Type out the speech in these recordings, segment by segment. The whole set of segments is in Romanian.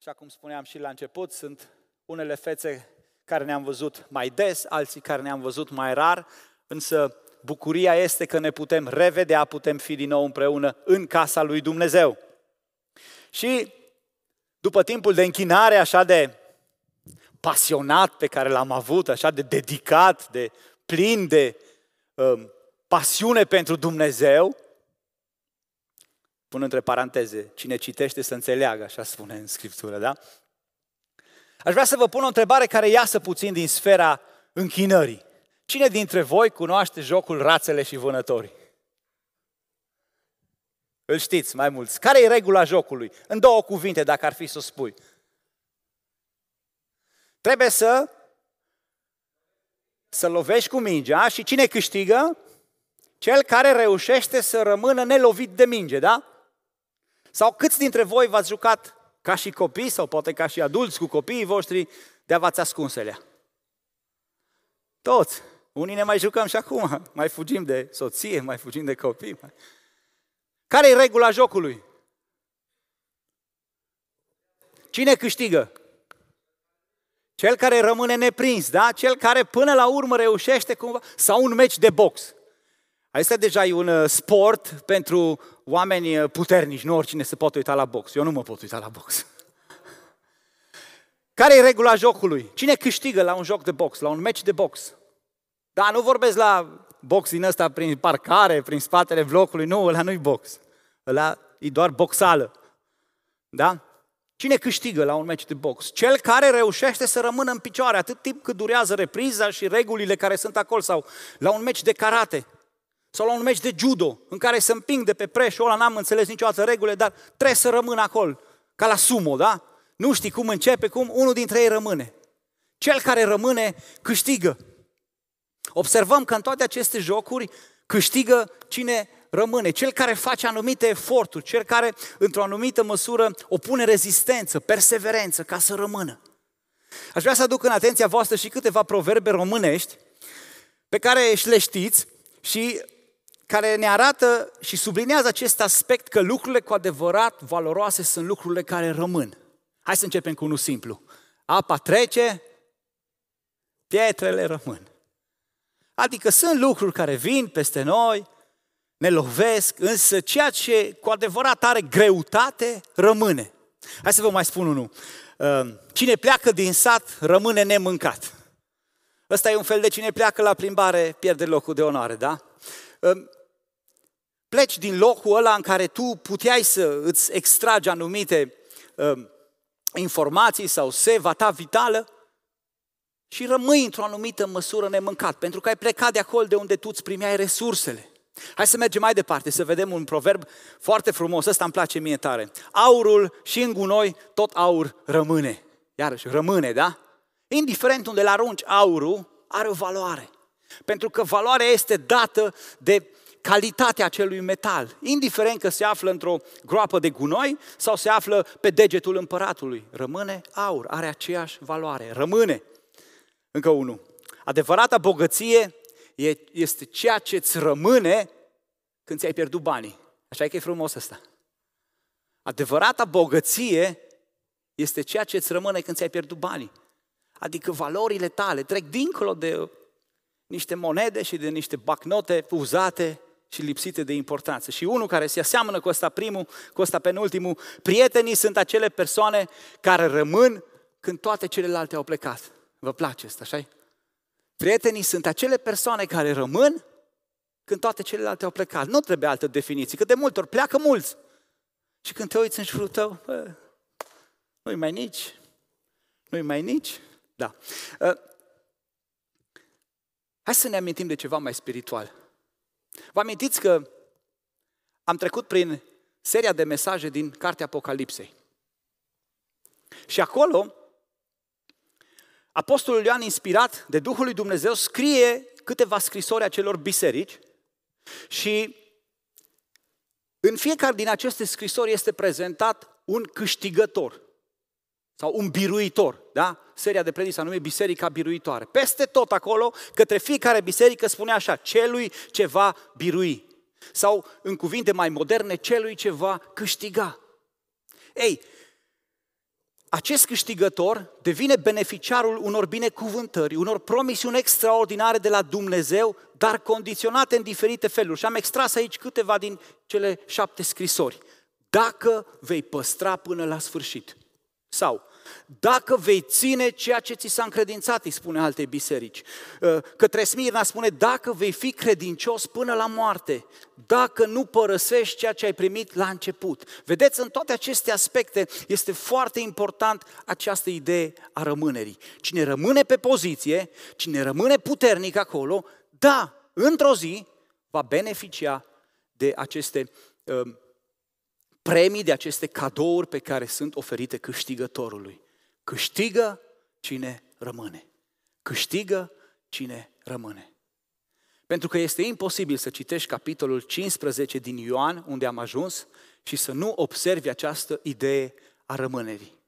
Așa cum spuneam și la început, sunt unele fețe care ne-am văzut mai des, alții care ne-am văzut mai rar, însă bucuria este că ne putem revedea, putem fi din nou împreună în casa lui Dumnezeu. Și după timpul de închinare așa de pasionat pe care l-am avut, așa de dedicat, de plin de um, pasiune pentru Dumnezeu, pun între paranteze, cine citește să înțeleagă, așa spune în Scriptură, da? Aș vrea să vă pun o întrebare care iasă puțin din sfera închinării. Cine dintre voi cunoaște jocul rațele și vânătorii? Îl știți mai mulți. Care e regula jocului? În două cuvinte, dacă ar fi să o spui. Trebuie să să lovești cu mingea și cine câștigă? Cel care reușește să rămână nelovit de minge, da? Sau câți dintre voi v-ați jucat ca și copii sau poate ca și adulți cu copiii voștri de v-ați ascunselea? Toți. Unii ne mai jucăm și acum. Mai fugim de soție, mai fugim de copii. Mai... Care e regula jocului? Cine câștigă? Cel care rămâne neprins, da? Cel care până la urmă reușește cumva, sau un meci de box. Asta deja e un uh, sport pentru oameni uh, puternici, nu oricine se poate uita la box. Eu nu mă pot uita la box. Care e regula jocului? Cine câștigă la un joc de box, la un meci de box? Da, nu vorbesc la box din ăsta prin parcare, prin spatele blocului, nu, ăla nu-i box. Ăla e doar boxală. Da? Cine câștigă la un meci de box? Cel care reușește să rămână în picioare atât timp cât durează repriza și regulile care sunt acolo sau la un meci de karate sau la un meci de judo în care se împing de pe preșul ăla, n-am înțeles niciodată regulile, dar trebuie să rămână acolo, ca la sumo, da? Nu știi cum începe, cum unul dintre ei rămâne. Cel care rămâne câștigă. Observăm că în toate aceste jocuri câștigă cine rămâne, cel care face anumite eforturi, cel care, într-o anumită măsură, opune rezistență, perseverență ca să rămână. Aș vrea să aduc în atenția voastră și câteva proverbe românești pe care și le știți și care ne arată și sublinează acest aspect că lucrurile cu adevărat valoroase sunt lucrurile care rămân. Hai să începem cu unul simplu. Apa trece, pietrele rămân. Adică sunt lucruri care vin peste noi, ne lovesc, însă ceea ce cu adevărat are greutate rămâne. Hai să vă mai spun unul. Uh, cine pleacă din sat rămâne nemâncat. Ăsta e un fel de cine pleacă la plimbare pierde locul de onoare, da? Uh, pleci din locul ăla în care tu puteai să îți extragi anumite uh, informații sau seva ta vitală și rămâi într-o anumită măsură nemâncat, pentru că ai plecat de acolo de unde tu îți primeai resursele. Hai să mergem mai departe, să vedem un proverb foarte frumos, ăsta îmi place mie tare. Aurul și în gunoi tot aur rămâne. Iarăși, rămâne, da? Indiferent unde l arunci aurul, are o valoare. Pentru că valoarea este dată de calitatea acelui metal, indiferent că se află într-o groapă de gunoi sau se află pe degetul împăratului. Rămâne aur, are aceeași valoare, rămâne. Încă unul. Adevărata bogăție este ceea ce îți rămâne când ți-ai pierdut banii. Așa e că e frumos asta. Adevărata bogăție este ceea ce îți rămâne când ți-ai pierdut banii. Adică valorile tale trec dincolo de niște monede și de niște bacnote uzate și lipsite de importanță. Și unul care se aseamănă cu ăsta primul, cu ăsta penultimul, prietenii sunt acele persoane care rămân când toate celelalte au plecat. Vă place asta, așa Prietenii sunt acele persoane care rămân când toate celelalte au plecat. Nu trebuie altă definiție, că de multe ori pleacă mulți. Și când te uiți în jurul tău, bă, nu-i mai nici, nu-i mai nici, da. Uh, hai să ne amintim de ceva mai spiritual. Vă amintiți că am trecut prin seria de mesaje din Cartea Apocalipsei. Și acolo Apostolul Ioan, inspirat de Duhul lui Dumnezeu, scrie câteva scrisori acelor biserici și în fiecare din aceste scrisori este prezentat un câștigător sau un biruitor, da? Seria de predici anume Biserica Biruitoare. Peste tot acolo, către fiecare biserică spune așa, celui ce va birui. Sau, în cuvinte mai moderne, celui ce va câștiga. Ei, acest câștigător devine beneficiarul unor binecuvântări, unor promisiuni extraordinare de la Dumnezeu, dar condiționate în diferite feluri. Și am extras aici câteva din cele șapte scrisori. Dacă vei păstra până la sfârșit. Sau, dacă vei ține ceea ce ți s-a încredințat, îi spune alte biserici. Uh, către Smirna spune, dacă vei fi credincios până la moarte, dacă nu părăsești ceea ce ai primit la început. Vedeți, în toate aceste aspecte este foarte important această idee a rămânerii. Cine rămâne pe poziție, cine rămâne puternic acolo, da, într-o zi va beneficia de aceste uh, premii, de aceste cadouri pe care sunt oferite câștigătorului. Câștigă cine rămâne. Câștigă cine rămâne. Pentru că este imposibil să citești capitolul 15 din Ioan, unde am ajuns, și să nu observi această idee a rămânerii.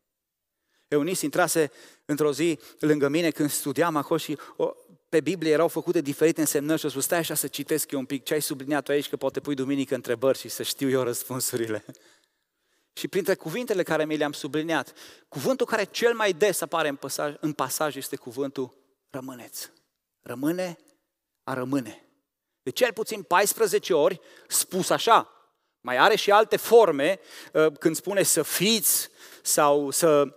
Eunis intrase într-o zi lângă mine când studiam acolo și o, pe Biblie erau făcute diferite însemnări și a spus, stai așa să citesc eu un pic ce ai subliniat aici, că poate pui duminică întrebări și să știu eu răspunsurile. Și printre cuvintele care mi le-am subliniat, cuvântul care cel mai des apare în pasaj, în pasaj este cuvântul rămâneți. Rămâne a rămâne. De cel puțin 14 ori spus așa. Mai are și alte forme uh, când spune să fiți sau să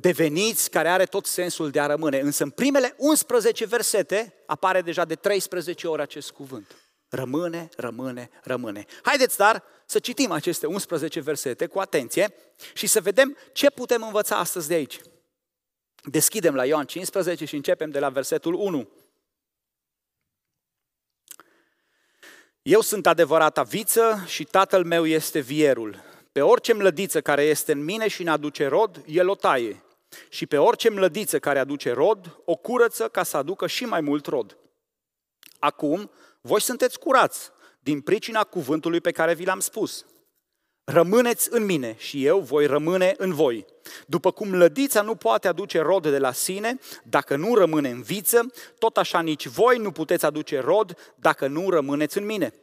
deveniți, care are tot sensul de a rămâne. Însă în primele 11 versete apare deja de 13 ori acest cuvânt. Rămâne, rămâne, rămâne. Haideți dar să citim aceste 11 versete cu atenție și să vedem ce putem învăța astăzi de aici. Deschidem la Ioan 15 și începem de la versetul 1. Eu sunt adevărata viță și tatăl meu este vierul. Pe orice mlădiță care este în mine și ne aduce rod, el o taie. Și pe orice mlădiță care aduce rod, o curăță ca să aducă și mai mult rod. Acum, voi sunteți curați din pricina cuvântului pe care vi l-am spus. Rămâneți în mine și eu voi rămâne în voi. După cum lădița nu poate aduce rod de la sine dacă nu rămâne în viță, tot așa nici voi nu puteți aduce rod dacă nu rămâneți în mine.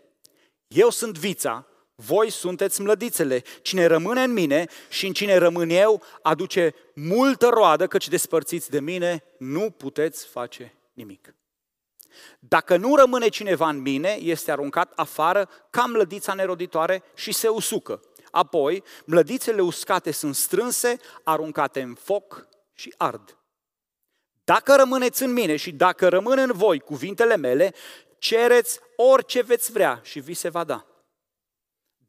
Eu sunt vița, voi sunteți mlădițele. Cine rămâne în mine și în cine rămân eu, aduce multă roadă, căci despărțiți de mine, nu puteți face nimic. Dacă nu rămâne cineva în mine, este aruncat afară ca mlădița neroditoare și se usucă. Apoi, mlădițele uscate sunt strânse, aruncate în foc și ard. Dacă rămâneți în mine și dacă rămân în voi cuvintele mele, cereți orice veți vrea și vi se va da.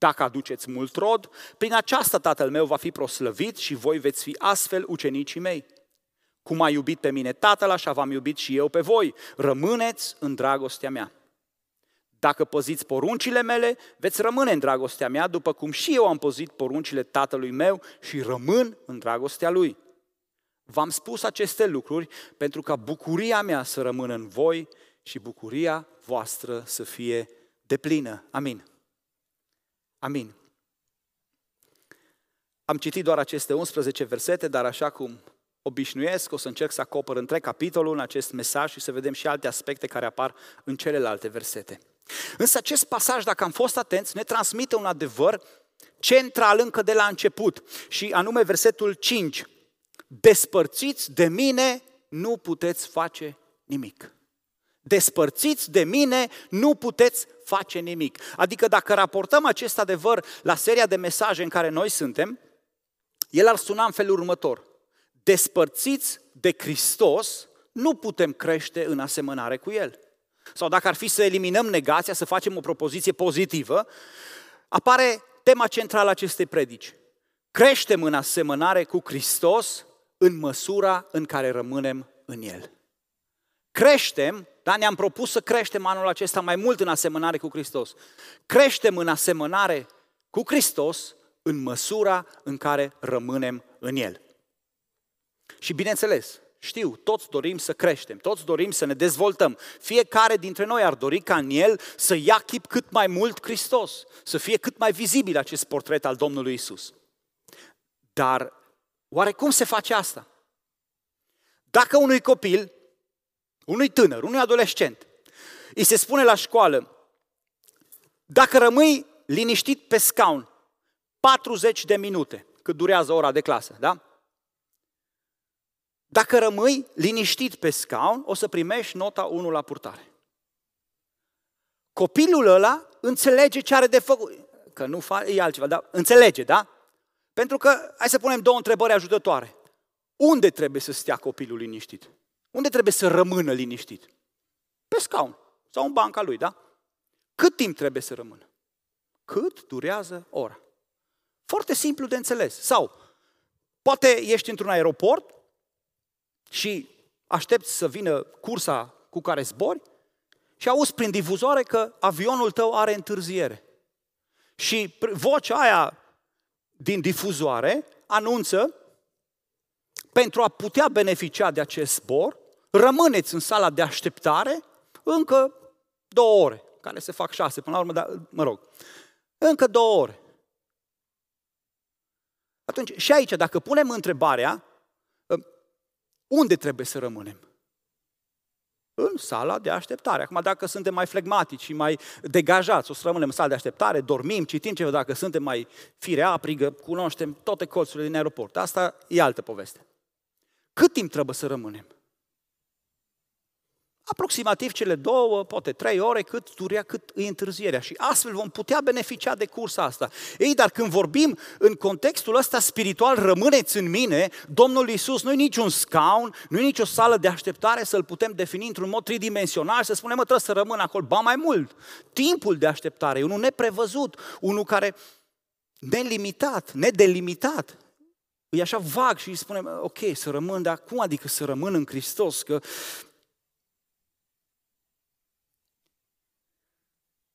Dacă aduceți mult rod, prin aceasta Tatăl meu va fi proslăvit și voi veți fi astfel ucenicii mei. Cum a iubit pe mine Tatăl, așa v-am iubit și eu pe voi. Rămâneți în dragostea mea. Dacă păziți poruncile mele, veți rămâne în dragostea mea, după cum și eu am păzit poruncile Tatălui meu și rămân în dragostea Lui. V-am spus aceste lucruri pentru ca bucuria mea să rămână în voi și bucuria voastră să fie deplină. Amin. Amin. Am citit doar aceste 11 versete, dar așa cum obișnuiesc, o să încerc să acopăr întreg capitolul în acest mesaj și să vedem și alte aspecte care apar în celelalte versete. Însă acest pasaj, dacă am fost atenți, ne transmite un adevăr central încă de la început și anume versetul 5. Despărțiți de mine, nu puteți face nimic. Despărțiți de mine, nu puteți face nimic. Adică dacă raportăm acest adevăr la seria de mesaje în care noi suntem, el ar suna în felul următor despărțiți de Hristos, nu putem crește în asemănare cu El. Sau dacă ar fi să eliminăm negația, să facem o propoziție pozitivă, apare tema centrală a acestei predici. Creștem în asemănare cu Hristos în măsura în care rămânem în El. Creștem, dar ne-am propus să creștem anul acesta mai mult în asemănare cu Hristos. Creștem în asemănare cu Hristos în măsura în care rămânem în El. Și bineînțeles, știu, toți dorim să creștem, toți dorim să ne dezvoltăm. Fiecare dintre noi ar dori ca în el să ia chip cât mai mult Hristos, să fie cât mai vizibil acest portret al Domnului Isus. Dar oare cum se face asta? Dacă unui copil, unui tânăr, unui adolescent, îi se spune la școală, dacă rămâi liniștit pe scaun 40 de minute, cât durează ora de clasă, da? Dacă rămâi liniștit pe scaun, o să primești nota 1 la purtare. Copilul ăla înțelege ce are de făcut. Că nu fa- e altceva, dar înțelege, da? Pentru că, hai să punem două întrebări ajutătoare. Unde trebuie să stea copilul liniștit? Unde trebuie să rămână liniștit? Pe scaun sau în banca lui, da? Cât timp trebuie să rămână? Cât durează ora? Foarte simplu de înțeles. Sau, poate ești într-un aeroport și aștepți să vină cursa cu care zbori și auzi prin difuzoare că avionul tău are întârziere. Și vocea aia din difuzoare anunță pentru a putea beneficia de acest zbor, rămâneți în sala de așteptare încă două ore, care se fac șase până la urmă, dar mă rog, încă două ore. Atunci, și aici, dacă punem întrebarea, unde trebuie să rămânem? În sala de așteptare. Acum, dacă suntem mai flegmatici și mai degajați, o să rămânem în sala de așteptare, dormim, citim ceva, dacă suntem mai fire aprigă, cunoaștem toate colțurile din aeroport. Asta e altă poveste. Cât timp trebuie să rămânem? Aproximativ cele două, poate trei ore, cât durea, cât îi întârzierea. Și astfel vom putea beneficia de cursa asta. Ei, dar când vorbim în contextul ăsta spiritual, rămâneți în mine, Domnul Iisus nu e niciun scaun, nu e nicio sală de așteptare să-L putem defini într-un mod tridimensional, să spunem, mă, trebuie să rămân acolo. Ba mai mult, timpul de așteptare e unul neprevăzut, unul care nelimitat, nedelimitat. E așa vag și îi spunem, ok, să rămân, dar cum adică să rămân în Hristos? Că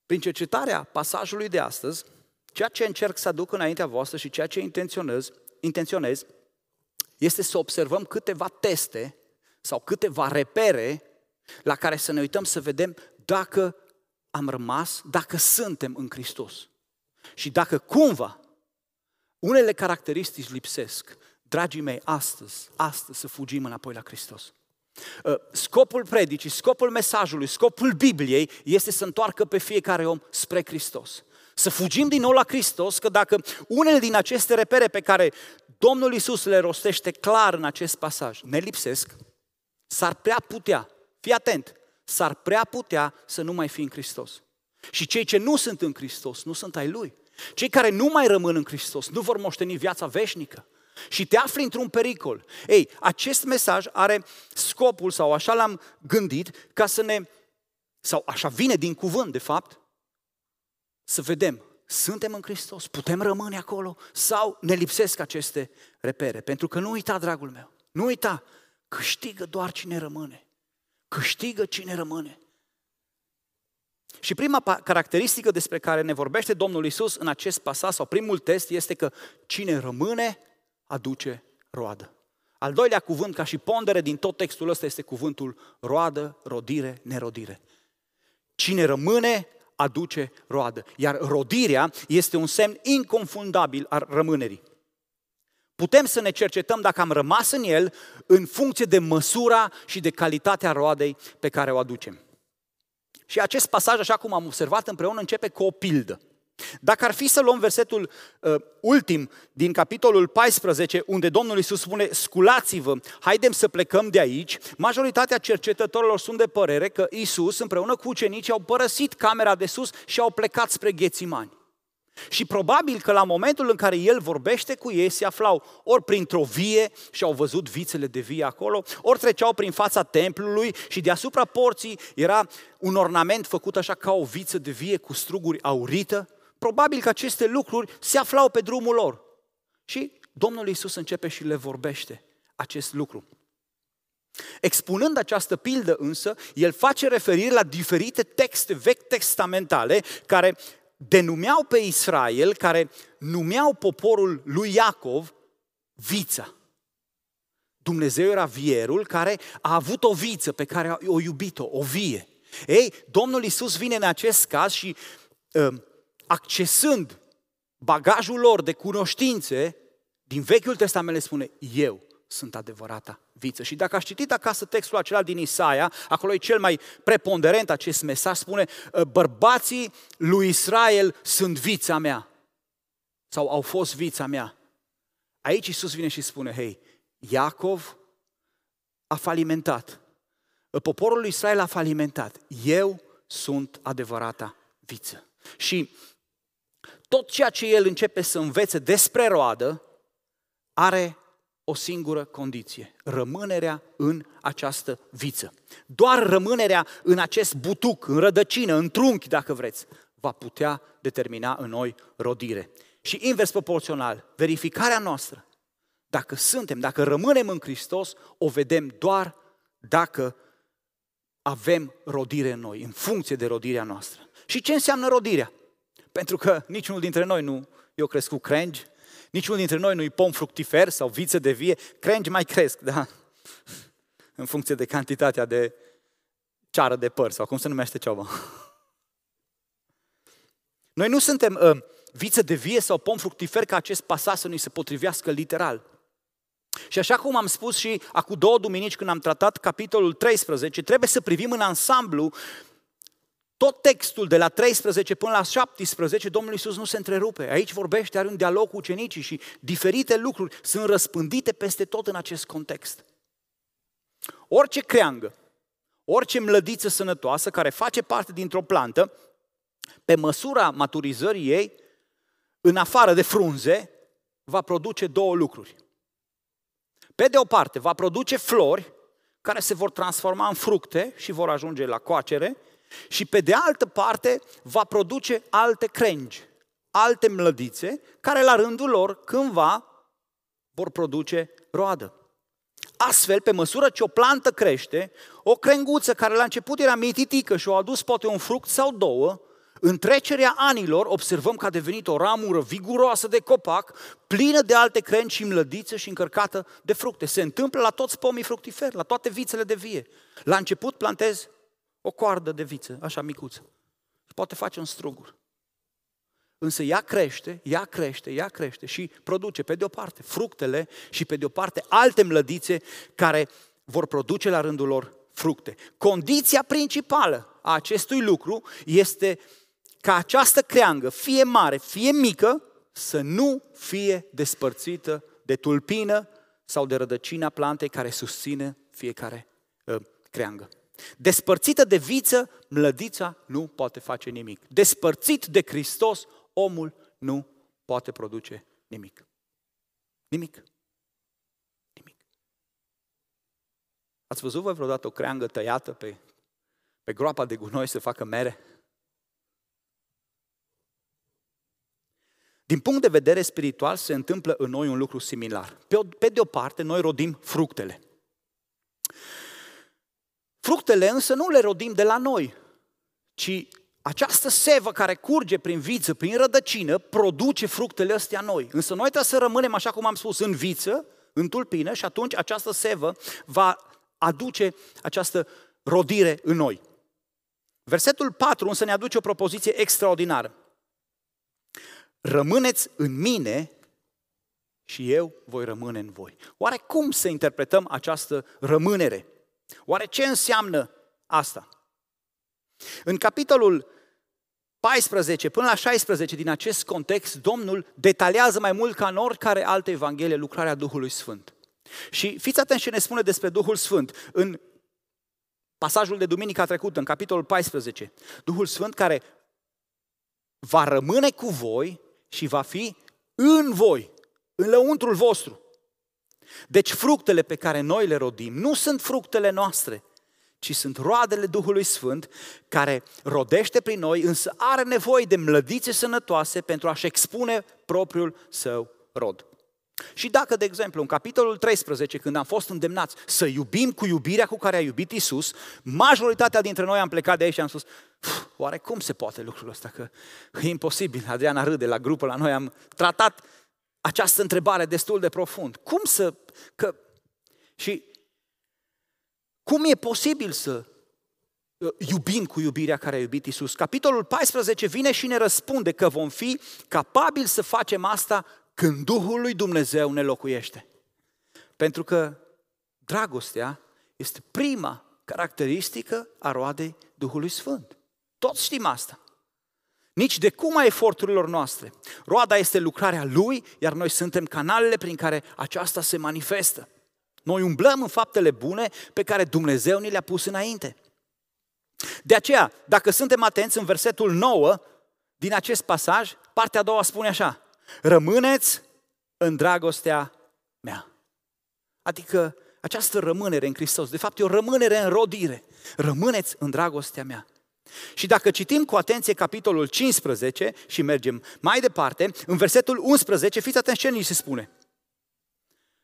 Prin cercetarea pasajului de astăzi, ceea ce încerc să aduc înaintea voastră și ceea ce intenționez, intenționez este să observăm câteva teste sau câteva repere la care să ne uităm să vedem dacă am rămas, dacă suntem în Hristos. Și dacă cumva unele caracteristici lipsesc, dragii mei, astăzi, astăzi să fugim înapoi la Hristos. Ă, scopul predicii, scopul mesajului, scopul Bibliei este să întoarcă pe fiecare om spre Hristos. Să fugim din nou la Hristos, că dacă unele din aceste repere pe care Domnul Isus le rostește clar în acest pasaj ne lipsesc, s-ar prea putea, fii atent, s-ar prea putea să nu mai fi în Hristos. Și cei ce nu sunt în Hristos nu sunt ai Lui. Cei care nu mai rămân în Hristos nu vor moșteni viața veșnică și te afli într-un pericol. Ei, acest mesaj are scopul, sau așa l-am gândit, ca să ne, sau așa vine din cuvânt, de fapt, să vedem, suntem în Hristos, putem rămâne acolo sau ne lipsesc aceste repere. Pentru că nu uita, dragul meu, nu uita, câștigă doar cine rămâne. Câștigă cine rămâne. Și prima caracteristică despre care ne vorbește Domnul Isus în acest pasaj, sau primul test, este că cine rămâne aduce roadă. Al doilea cuvânt, ca și pondere din tot textul ăsta, este cuvântul roadă, rodire, nerodire. Cine rămâne, aduce roadă. Iar rodirea este un semn inconfundabil al rămânerii. Putem să ne cercetăm dacă am rămas în el în funcție de măsura și de calitatea roadei pe care o aducem. Și acest pasaj, așa cum am observat împreună, începe cu o pildă. Dacă ar fi să luăm versetul uh, ultim din capitolul 14, unde Domnul Iisus spune, sculați-vă, haidem să plecăm de aici, majoritatea cercetătorilor sunt de părere că Iisus împreună cu ucenicii au părăsit camera de sus și au plecat spre Ghețimani. Și probabil că la momentul în care el vorbește cu ei se aflau ori printr-o vie și au văzut vițele de vie acolo, ori treceau prin fața templului și deasupra porții era un ornament făcut așa ca o viță de vie cu struguri aurită probabil că aceste lucruri se aflau pe drumul lor. Și Domnul Iisus începe și le vorbește acest lucru. Expunând această pildă însă, el face referire la diferite texte vechi testamentale care denumeau pe Israel, care numeau poporul lui Iacov vița. Dumnezeu era vierul care a avut o viță pe care a o iubit-o, o vie. Ei, Domnul Iisus vine în acest caz și uh, accesând bagajul lor de cunoștințe, din Vechiul Testament le spune, eu sunt adevărata viță. Și dacă aș citit acasă textul acela din Isaia, acolo e cel mai preponderent acest mesaj, spune, ă, bărbații lui Israel sunt vița mea. Sau au fost vița mea. Aici Iisus vine și spune, hei, Iacov a falimentat. Poporul lui Israel a falimentat. Eu sunt adevărata viță. Și tot ceea ce el începe să învețe despre roadă are o singură condiție, rămânerea în această viță. Doar rămânerea în acest butuc, în rădăcină, în trunchi, dacă vreți, va putea determina în noi rodire. Și invers proporțional, verificarea noastră, dacă suntem, dacă rămânem în Hristos, o vedem doar dacă avem rodire în noi, în funcție de rodirea noastră. Și ce înseamnă rodirea? Pentru că niciunul dintre noi nu, eu crescut crengi, niciunul dintre noi nu-i pom fructifer sau viță de vie, crengi mai cresc, da? În funcție de cantitatea de ceară de păr sau cum se numește ceva. Noi nu suntem uh, viță de vie sau pom fructifer ca acest pasaj să nu se potrivească literal. Și așa cum am spus și acum două duminici când am tratat capitolul 13, trebuie să privim în ansamblu tot textul de la 13 până la 17, Domnul Iisus nu se întrerupe. Aici vorbește, are un dialog cu ucenicii și diferite lucruri sunt răspândite peste tot în acest context. Orice creangă, orice mlădiță sănătoasă care face parte dintr-o plantă, pe măsura maturizării ei, în afară de frunze, va produce două lucruri. Pe de o parte, va produce flori care se vor transforma în fructe și vor ajunge la coacere, și pe de altă parte va produce alte crengi, alte mlădițe, care la rândul lor cândva vor produce roadă. Astfel, pe măsură ce o plantă crește, o crenguță care la început era mititică și o adus poate un fruct sau două, în trecerea anilor observăm că a devenit o ramură viguroasă de copac, plină de alte crengi și mlădițe și încărcată de fructe. Se întâmplă la toți pomii fructiferi, la toate vițele de vie. La început plantezi o coardă de viță, așa micuță. Și poate face un strugur. Însă ea crește, ea crește, ea crește și produce pe de o parte fructele și pe de o parte alte mlădițe care vor produce la rândul lor fructe. Condiția principală a acestui lucru este ca această creangă, fie mare, fie mică, să nu fie despărțită de tulpină sau de rădăcina plantei care susține fiecare uh, creangă. Despărțită de viță, mlădița nu poate face nimic. Despărțit de Hristos, omul nu poate produce nimic. Nimic. Nimic. Ați văzut voi vreodată o creangă tăiată pe, pe groapa de gunoi să facă mere? Din punct de vedere spiritual se întâmplă în noi un lucru similar. Pe, pe de o parte, noi rodim fructele. Fructele însă nu le rodim de la noi, ci această sevă care curge prin viță, prin rădăcină, produce fructele astea noi. Însă noi trebuie să rămânem, așa cum am spus, în viță, în tulpină și atunci această sevă va aduce această rodire în noi. Versetul 4 însă ne aduce o propoziție extraordinară. Rămâneți în mine și eu voi rămâne în voi. Oare cum să interpretăm această rămânere? Oare ce înseamnă asta? În capitolul 14 până la 16 din acest context, Domnul detaliază mai mult ca în oricare altă evanghelie lucrarea Duhului Sfânt. Și fiți atenți ce ne spune despre Duhul Sfânt. În pasajul de duminica trecută, în capitolul 14, Duhul Sfânt care va rămâne cu voi și va fi în voi, în lăuntrul vostru. Deci fructele pe care noi le rodim nu sunt fructele noastre, ci sunt roadele Duhului Sfânt care rodește prin noi, însă are nevoie de mlădițe sănătoase pentru a-și expune propriul său rod. Și dacă, de exemplu, în capitolul 13, când am fost îndemnați să iubim cu iubirea cu care a iubit Isus, majoritatea dintre noi am plecat de aici și am spus, oare cum se poate lucrul ăsta? Că e imposibil. Adriana râde la grupă la noi, am tratat această întrebare destul de profund. Cum să... Că, și cum e posibil să uh, iubim cu iubirea care a iubit Isus? Capitolul 14 vine și ne răspunde că vom fi capabili să facem asta când Duhul lui Dumnezeu ne locuiește. Pentru că dragostea este prima caracteristică a roadei Duhului Sfânt. Toți știm asta nici de cum a eforturilor noastre. Roada este lucrarea Lui, iar noi suntem canalele prin care aceasta se manifestă. Noi umblăm în faptele bune pe care Dumnezeu ni le-a pus înainte. De aceea, dacă suntem atenți în versetul 9 din acest pasaj, partea a doua spune așa, rămâneți în dragostea mea. Adică această rămânere în Hristos, de fapt e o rămânere în rodire. Rămâneți în dragostea mea. Și dacă citim cu atenție capitolul 15 și mergem mai departe, în versetul 11, fiți atenți ce ni se spune.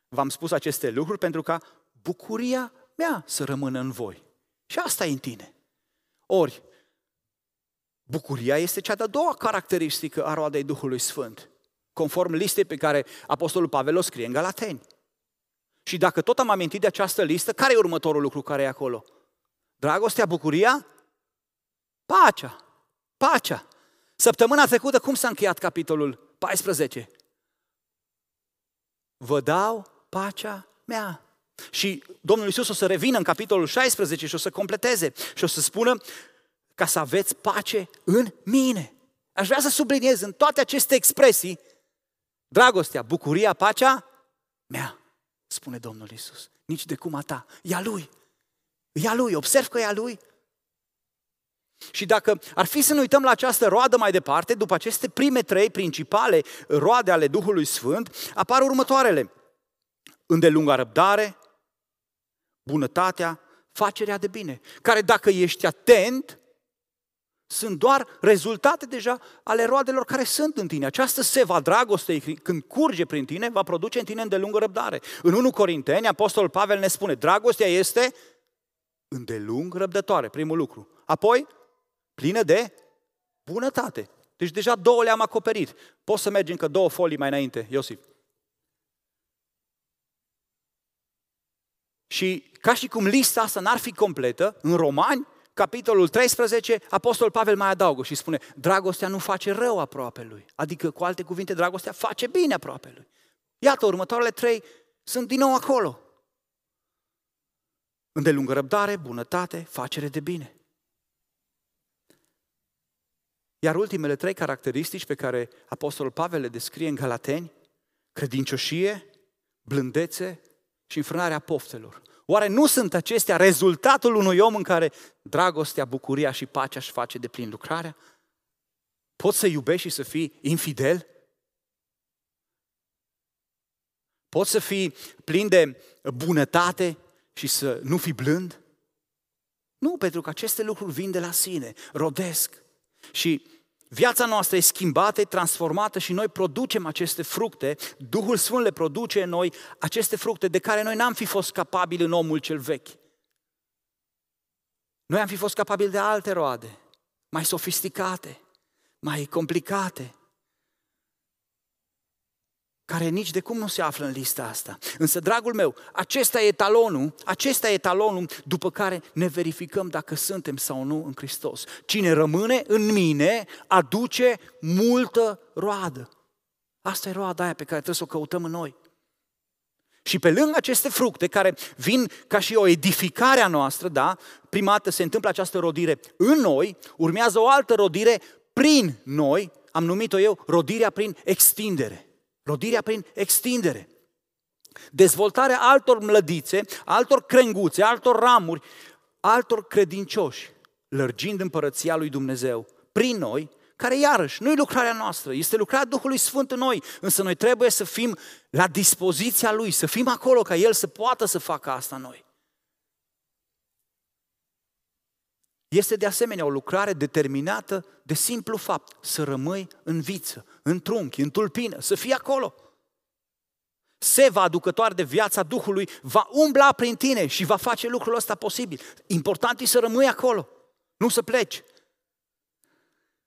V-am spus aceste lucruri pentru ca bucuria mea să rămână în voi. Și asta e în tine. Ori, bucuria este cea de-a doua caracteristică a roadei Duhului Sfânt, conform listei pe care Apostolul Pavel o scrie în Galateni. Și dacă tot am amintit de această listă, care e următorul lucru care e acolo? Dragostea, bucuria? Pacea. Pacea. Săptămâna trecută, cum s-a încheiat capitolul 14? Vă dau pacea mea. Și Domnul Iisus o să revină în capitolul 16 și o să completeze și o să spună ca să aveți pace în mine. Aș vrea să subliniez în toate aceste expresii dragostea, bucuria, pacea mea, spune Domnul Iisus. Nici de cum a ta, e a Lui. E a Lui, observ că e a Lui. Și dacă ar fi să ne uităm la această roadă mai departe, după aceste prime trei principale roade ale Duhului Sfânt, apar următoarele. Îndelunga răbdare, bunătatea, facerea de bine, care dacă ești atent, sunt doar rezultate deja ale roadelor care sunt în tine. Această seva dragostei, când curge prin tine, va produce în tine îndelungă răbdare. În 1 Corinteni, Apostolul Pavel ne spune, dragostea este îndelung răbdătoare, primul lucru. Apoi, plină de bunătate. Deci deja două le-am acoperit. Poți să mergi încă două folii mai înainte, Iosif. Și ca și cum lista asta n-ar fi completă, în Romani, capitolul 13, Apostol Pavel mai adaugă și spune, dragostea nu face rău aproape lui. Adică, cu alte cuvinte, dragostea face bine aproape lui. Iată, următoarele trei sunt din nou acolo. Îndelungă răbdare, bunătate, facere de bine. Iar ultimele trei caracteristici pe care Apostolul Pavel le descrie în Galateni, credincioșie, blândețe și înfrânarea poftelor. Oare nu sunt acestea rezultatul unui om în care dragostea, bucuria și pacea își face de plin lucrarea? Poți să iubești și să fii infidel? Poți să fii plin de bunătate și să nu fii blând? Nu, pentru că aceste lucruri vin de la sine, rodesc. Și viața noastră e schimbată, e transformată și noi producem aceste fructe, Duhul Sfânt le produce în noi aceste fructe de care noi n-am fi fost capabili în omul cel vechi. Noi am fi fost capabili de alte roade, mai sofisticate, mai complicate care nici de cum nu se află în lista asta. Însă, dragul meu, acesta e etalonul, acesta e etalonul după care ne verificăm dacă suntem sau nu în Hristos. Cine rămâne în mine aduce multă roadă. Asta e roada aia pe care trebuie să o căutăm în noi. Și pe lângă aceste fructe care vin ca și o edificare a noastră, da, prima dată se întâmplă această rodire în noi, urmează o altă rodire prin noi, am numit-o eu rodirea prin extindere. Rodirea prin extindere. Dezvoltarea altor mlădițe, altor crenguțe, altor ramuri, altor credincioși, lărgind împărăția lui Dumnezeu prin noi, care iarăși nu e lucrarea noastră, este lucrarea Duhului Sfânt în noi, însă noi trebuie să fim la dispoziția Lui, să fim acolo ca El să poată să facă asta noi. Este de asemenea o lucrare determinată de simplu fapt, să rămâi în viță, în trunchi, în tulpină, să fii acolo. Seva aducătoare de viața Duhului va umbla prin tine și va face lucrul ăsta posibil. Important e să rămâi acolo, nu să pleci.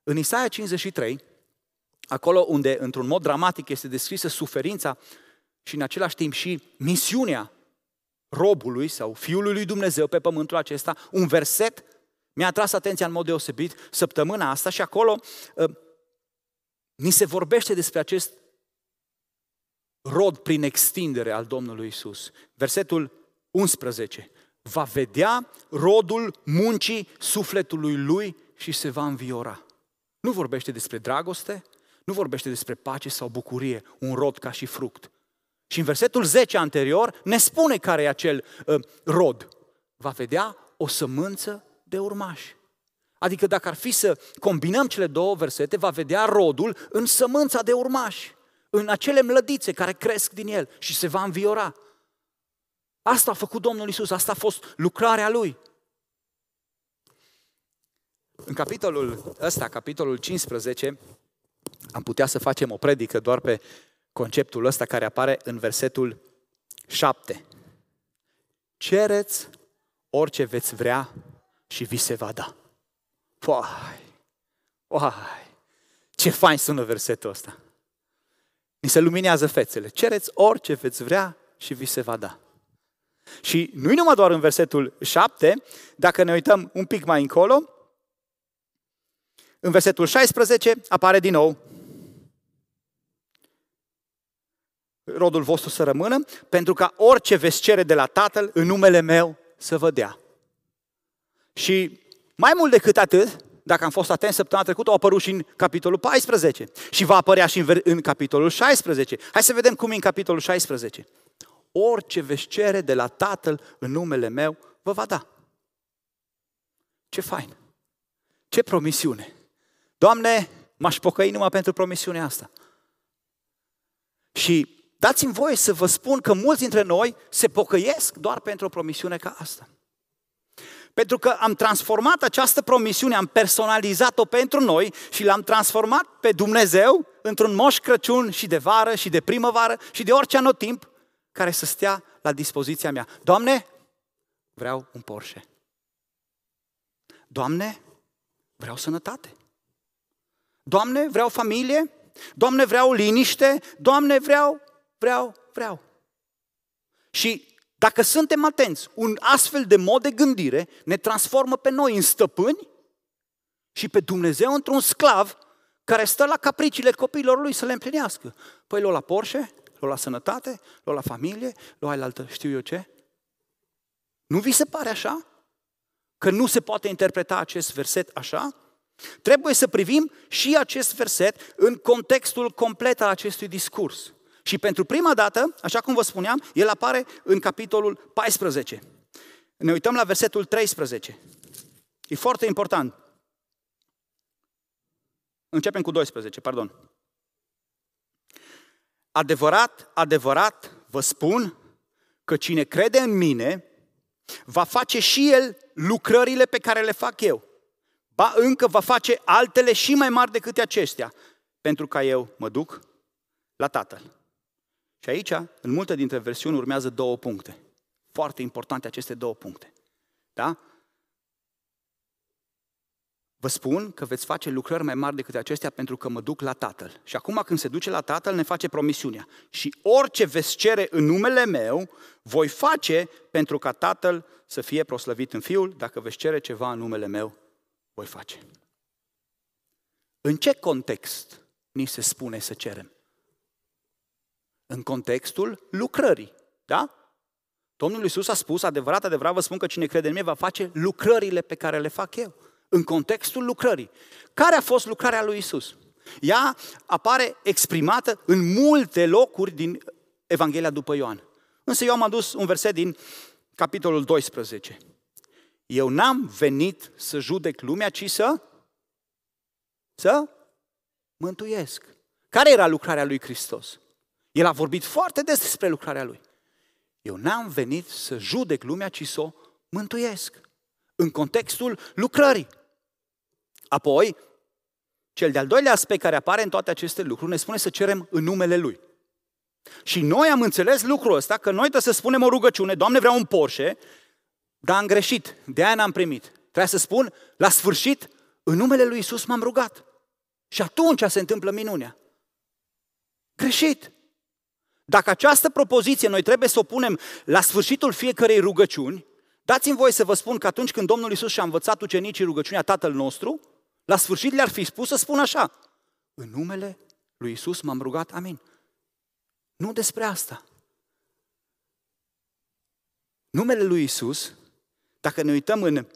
În Isaia 53, acolo unde într-un mod dramatic este descrisă suferința și în același timp și misiunea robului sau fiului lui Dumnezeu pe pământul acesta, un verset mi-a atras atenția în mod deosebit săptămâna asta și acolo uh, ni se vorbește despre acest rod prin extindere al Domnului Isus. Versetul 11. Va vedea rodul muncii sufletului lui și se va înviora. Nu vorbește despre dragoste, nu vorbește despre pace sau bucurie, un rod ca și fruct, Și în versetul 10 anterior ne spune care e acel uh, rod. Va vedea o sămânță de urmași. Adică dacă ar fi să combinăm cele două versete, va vedea rodul în sămânța de urmași, în acele mlădițe care cresc din el și se va înviora. Asta a făcut Domnul Isus, asta a fost lucrarea Lui. În capitolul ăsta, capitolul 15, am putea să facem o predică doar pe conceptul ăsta care apare în versetul 7. Cereți orice veți vrea și vi se va da. Poai, poai, ce fain sună versetul ăsta. Ni se luminează fețele. Cereți orice veți vrea și vi se va da. Și nu-i numai doar în versetul 7, dacă ne uităm un pic mai încolo, în versetul 16 apare din nou rodul vostru să rămână, pentru ca orice veți cere de la Tatăl în numele meu să vă dea. Și mai mult decât atât, dacă am fost atent săptămâna trecută, au apărut și în capitolul 14 și va apărea și în, în capitolul 16. Hai să vedem cum e în capitolul 16. Orice veți cere de la Tatăl în numele meu, vă va da. Ce fain! Ce promisiune! Doamne, m-aș pocăi numai pentru promisiunea asta. Și dați-mi voie să vă spun că mulți dintre noi se pocăiesc doar pentru o promisiune ca asta. Pentru că am transformat această promisiune, am personalizat-o pentru noi și l-am transformat pe Dumnezeu într-un moș Crăciun și de vară și de primăvară și de orice anotimp care să stea la dispoziția mea. Doamne, vreau un Porsche. Doamne, vreau sănătate. Doamne, vreau familie. Doamne, vreau liniște. Doamne, vreau, vreau, vreau. Și dacă suntem atenți, un astfel de mod de gândire ne transformă pe noi în stăpâni și pe Dumnezeu într-un sclav care stă la capriciile copiilor lui să le împlinească. Păi l-o la Porsche, l-o la sănătate, l-o la familie, l-o ai la altă, știu eu ce? Nu vi se pare așa? Că nu se poate interpreta acest verset așa? Trebuie să privim și acest verset în contextul complet al acestui discurs. Și pentru prima dată, așa cum vă spuneam, el apare în capitolul 14. Ne uităm la versetul 13. E foarte important. Începem cu 12, pardon. Adevărat, adevărat, vă spun că cine crede în mine va face și el lucrările pe care le fac eu. Ba încă va face altele și mai mari decât acestea, pentru ca eu mă duc la Tatăl. Și aici, în multe dintre versiuni, urmează două puncte. Foarte importante aceste două puncte. Da? Vă spun că veți face lucrări mai mari decât acestea pentru că mă duc la Tatăl. Și acum când se duce la Tatăl, ne face promisiunea. Și orice veți cere în numele meu, voi face pentru ca Tatăl să fie proslăvit în Fiul. Dacă veți cere ceva în numele meu, voi face. În ce context ni se spune să cerem? În contextul lucrării, da? Domnul Iisus a spus, adevărat, adevărat vă spun că cine crede în mine va face lucrările pe care le fac eu. În contextul lucrării. Care a fost lucrarea lui Iisus? Ea apare exprimată în multe locuri din Evanghelia după Ioan. Însă eu am adus un verset din capitolul 12. Eu n-am venit să judec lumea, ci să să mântuiesc. Care era lucrarea lui Hristos? El a vorbit foarte des despre lucrarea lui. Eu n-am venit să judec lumea, ci să o mântuiesc. În contextul lucrării. Apoi, cel de-al doilea aspect care apare în toate aceste lucruri ne spune să cerem în numele Lui. Și noi am înțeles lucrul ăsta, că noi trebuie să spunem o rugăciune, Doamne vreau un Porsche, dar am greșit, de aia n-am primit. Trebuie să spun, la sfârșit, în numele Lui Isus m-am rugat. Și atunci se întâmplă minunea. Greșit. Dacă această propoziție noi trebuie să o punem la sfârșitul fiecărei rugăciuni, dați-mi voie să vă spun că atunci când Domnul Isus și-a învățat ucenicii rugăciunea Tatăl nostru, la sfârșit le-ar fi spus să spun așa, în numele lui Isus m-am rugat, amin. Nu despre asta. Numele lui Isus, dacă ne uităm în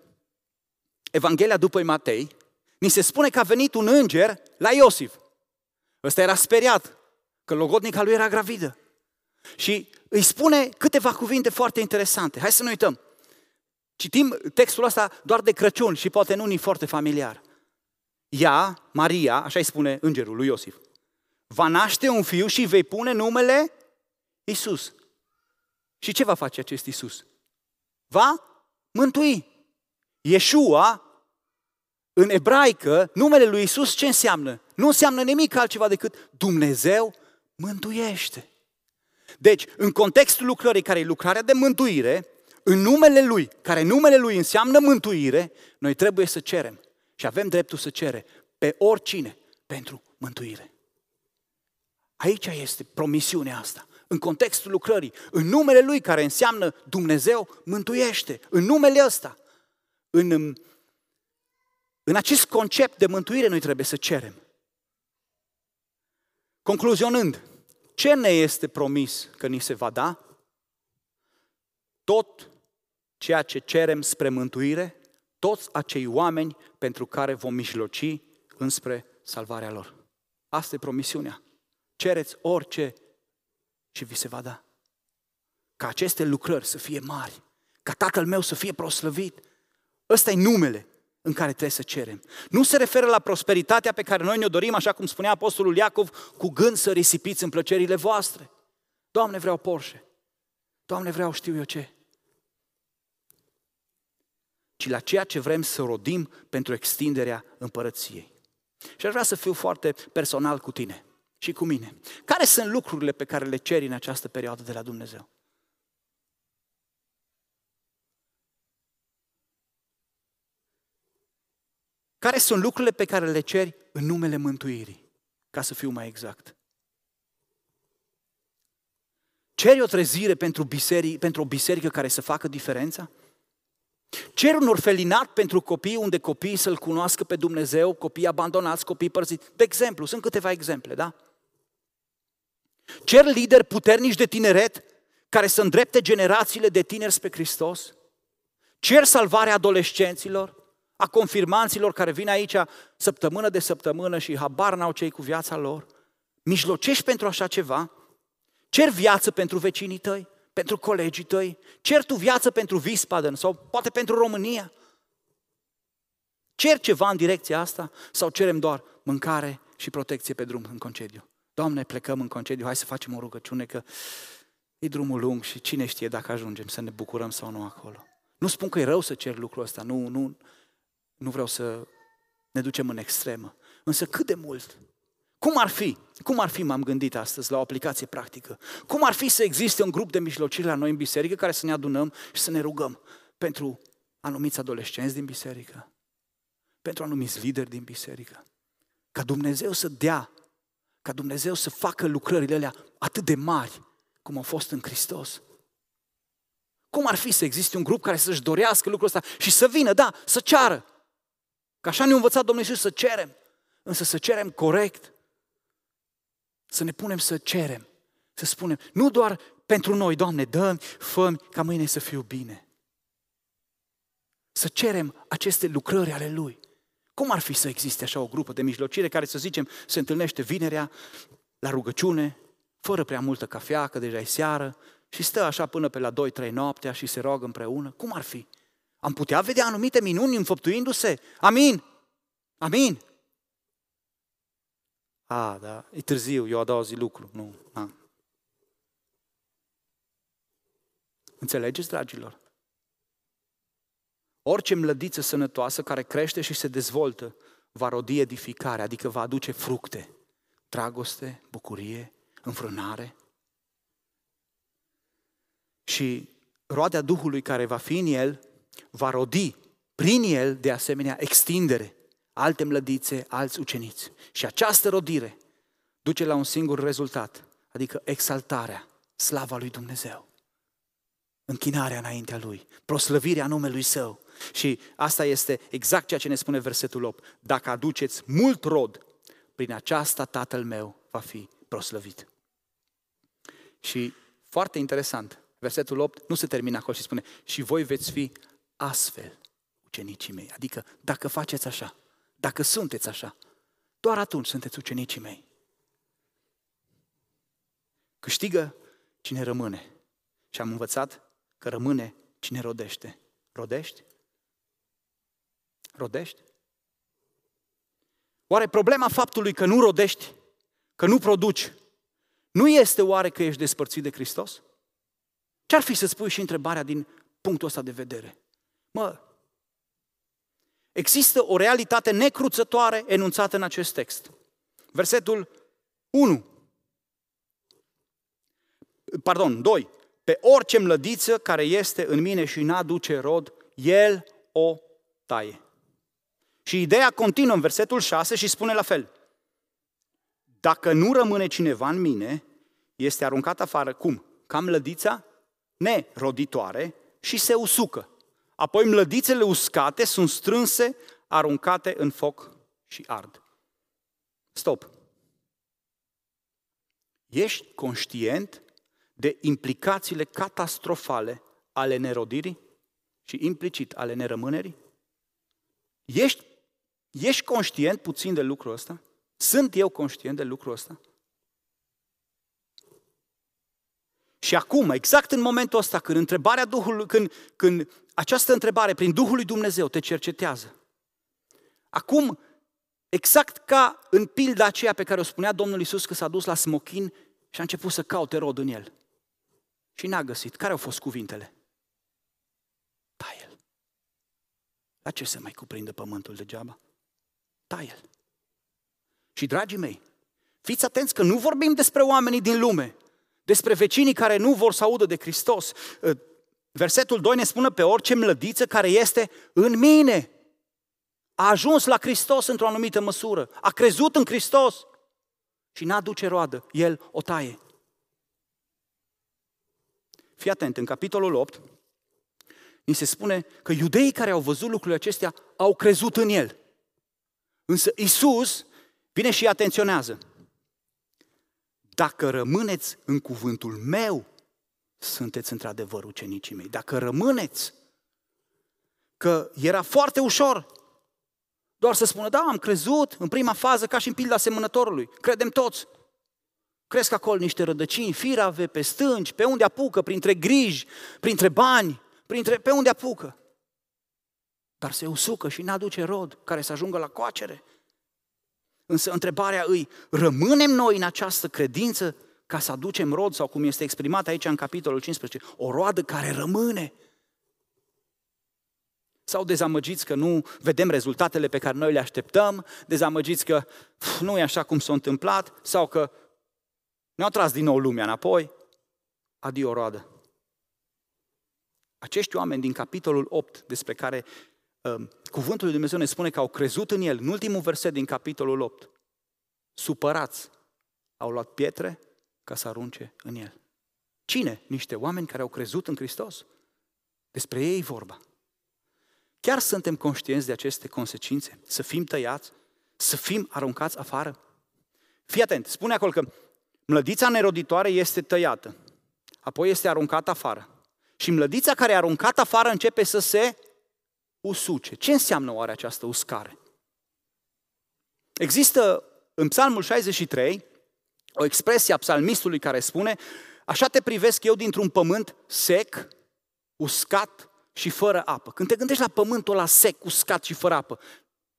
Evanghelia după Matei, ni se spune că a venit un înger la Iosif. Ăsta era speriat, că logodnica lui era gravidă. Și îi spune câteva cuvinte foarte interesante. Hai să nu uităm. Citim textul ăsta doar de Crăciun și poate nu ni foarte familiar. Ea, Maria, așa îi spune îngerul lui Iosif, va naște un fiu și vei pune numele Isus. Și ce va face acest Isus? Va mântui. Yeshua, în ebraică, numele lui Isus ce înseamnă? Nu înseamnă nimic altceva decât Dumnezeu mântuiește. Deci, în contextul lucrării care e lucrarea de mântuire, în numele Lui, care numele Lui înseamnă mântuire, noi trebuie să cerem și avem dreptul să cere pe oricine pentru mântuire. Aici este promisiunea asta. În contextul lucrării, în numele Lui care înseamnă Dumnezeu mântuiește, în numele ăsta, în, în acest concept de mântuire noi trebuie să cerem. Concluzionând, ce ne este promis că ni se va da? Tot ceea ce cerem spre mântuire, toți acei oameni pentru care vom mijloci înspre salvarea lor. Asta e promisiunea. Cereți orice și vi se va da. Ca aceste lucrări să fie mari, ca Tatăl meu să fie proslăvit. Ăsta e numele în care trebuie să cerem. Nu se referă la prosperitatea pe care noi ne-o dorim, așa cum spunea Apostolul Iacov, cu gând să risipiți în plăcerile voastre. Doamne, vreau Porsche. Doamne, vreau știu eu ce. Ci la ceea ce vrem să rodim pentru extinderea împărăției. Și aș vrea să fiu foarte personal cu tine și cu mine. Care sunt lucrurile pe care le ceri în această perioadă de la Dumnezeu? Care sunt lucrurile pe care le ceri în numele mântuirii? Ca să fiu mai exact. Ceri o trezire pentru, biseric, pentru o biserică care să facă diferența? Cer un orfelinat pentru copii unde copiii să-L cunoască pe Dumnezeu, copii abandonați, copii părțiți. De exemplu, sunt câteva exemple, da? Cer lideri puternici de tineret care să îndrepte generațiile de tineri spre Hristos. Cer salvarea adolescenților a confirmanților care vin aici săptămână de săptămână și habar n-au cei cu viața lor, mijlocești pentru așa ceva, cer viață pentru vecinii tăi, pentru colegii tăi, cer tu viață pentru Wiesbaden sau poate pentru România. Cer ceva în direcția asta sau cerem doar mâncare și protecție pe drum în concediu. Doamne, plecăm în concediu, hai să facem o rugăciune că e drumul lung și cine știe dacă ajungem să ne bucurăm sau nu acolo. Nu spun că e rău să cer lucrul ăsta, nu, nu, nu vreau să ne ducem în extremă. Însă cât de mult? Cum ar fi? Cum ar fi, m-am gândit astăzi, la o aplicație practică? Cum ar fi să existe un grup de mijlociri la noi în biserică care să ne adunăm și să ne rugăm pentru anumiți adolescenți din biserică, pentru anumiți lideri din biserică, ca Dumnezeu să dea, ca Dumnezeu să facă lucrările alea atât de mari cum au fost în Hristos. Cum ar fi să existe un grup care să-și dorească lucrul ăsta și să vină, da, să ceară, Că așa ne-a învățat Domnul Iisus să cerem, însă să cerem corect, să ne punem să cerem, să spunem, nu doar pentru noi, Doamne, dă fă ca mâine să fiu bine. Să cerem aceste lucrări ale Lui. Cum ar fi să existe așa o grupă de mijlocire care, să zicem, se întâlnește vinerea la rugăciune, fără prea multă cafea, că deja e seară, și stă așa până pe la 2-3 noaptea și se roagă împreună? Cum ar fi? Am putea vedea anumite minuni înfăptuindu-se. Amin! Amin! A, da, e târziu, eu a doua zi lucru. Nu, a. Înțelegeți, dragilor? Orice mlădiță sănătoasă care crește și se dezvoltă va rodi edificare, adică va aduce fructe, dragoste, bucurie, înfrânare. Și roadea Duhului care va fi în el va rodi prin el, de asemenea, extindere, alte mlădițe, alți uceniți. Și această rodire duce la un singur rezultat, adică exaltarea, slava lui Dumnezeu. Închinarea înaintea Lui, proslăvirea numelui Său. Și asta este exact ceea ce ne spune versetul 8. Dacă aduceți mult rod, prin aceasta Tatăl meu va fi proslăvit. Și foarte interesant, versetul 8 nu se termină acolo și spune și voi veți fi astfel ucenicii mei. Adică dacă faceți așa, dacă sunteți așa, doar atunci sunteți ucenicii mei. Câștigă cine rămâne. Și am învățat că rămâne cine rodește. Rodești? Rodești? Oare problema faptului că nu rodești, că nu produci, nu este oare că ești despărțit de Hristos? Ce-ar fi să spui și întrebarea din punctul ăsta de vedere? Mă, există o realitate necruțătoare enunțată în acest text. Versetul 1. Pardon, 2. Pe orice mlădiță care este în mine și n-aduce rod, el o taie. Și ideea continuă în versetul 6 și spune la fel. Dacă nu rămâne cineva în mine, este aruncat afară. Cum? Ca mlădița neroditoare și se usucă. Apoi mlădițele uscate sunt strânse, aruncate în foc și ard. Stop. Ești conștient de implicațiile catastrofale ale nerodirii și implicit ale nerămânerii? Ești, ești conștient puțin de lucrul ăsta? Sunt eu conștient de lucrul ăsta? Și acum, exact în momentul ăsta, când întrebarea Duhului, când, când această întrebare prin Duhul lui Dumnezeu te cercetează, acum, exact ca în pilda aceea pe care o spunea Domnul Isus că s-a dus la smochin și a început să caute rod în el. Și n-a găsit. Care au fost cuvintele? Taie-l. La ce se mai cuprinde pământul degeaba? Taie-l. Și, dragii mei, fiți atenți că nu vorbim despre oamenii din lume, despre vecinii care nu vor să audă de Hristos. Ă, versetul 2 ne spune pe orice mlădiță care este în mine. A ajuns la Hristos într-o anumită măsură. A crezut în Hristos și n-aduce roadă. El o taie. Fii atent, în capitolul 8, ni se spune că iudeii care au văzut lucrurile acestea au crezut în el. Însă Isus vine și atenționează. Dacă rămâneți în cuvântul meu, sunteți într-adevăr ucenicii mei. Dacă rămâneți, că era foarte ușor doar să spună, da, am crezut în prima fază ca și în pilda semănătorului. Credem toți. Cresc acolo niște rădăcini firave, pe stânci, pe unde apucă, printre griji, printre bani, printre, pe unde apucă. Dar se usucă și n-aduce rod care să ajungă la coacere. Însă întrebarea îi, rămânem noi în această credință ca să aducem rod, sau cum este exprimat aici în capitolul 15, o roadă care rămâne? Sau dezamăgiți că nu vedem rezultatele pe care noi le așteptăm, dezamăgiți că pf, nu e așa cum s-a întâmplat, sau că ne-au tras din nou lumea înapoi, adio roadă. Acești oameni din capitolul 8, despre care uh, cuvântul lui Dumnezeu ne spune că au crezut în el, în ultimul verset din capitolul 8, supărați, au luat pietre ca să arunce în el. Cine? Niște oameni care au crezut în Hristos. Despre ei vorba. Chiar suntem conștienți de aceste consecințe? Să fim tăiați? Să fim aruncați afară? Fii atent, spune acolo că Mlădița neroditoare este tăiată, apoi este aruncată afară. Și mlădița care e aruncată afară începe să se usuce. Ce înseamnă oare această uscare? Există în Psalmul 63 o expresie a psalmistului care spune Așa te privesc eu dintr-un pământ sec, uscat și fără apă. Când te gândești la pământul ăla sec, uscat și fără apă,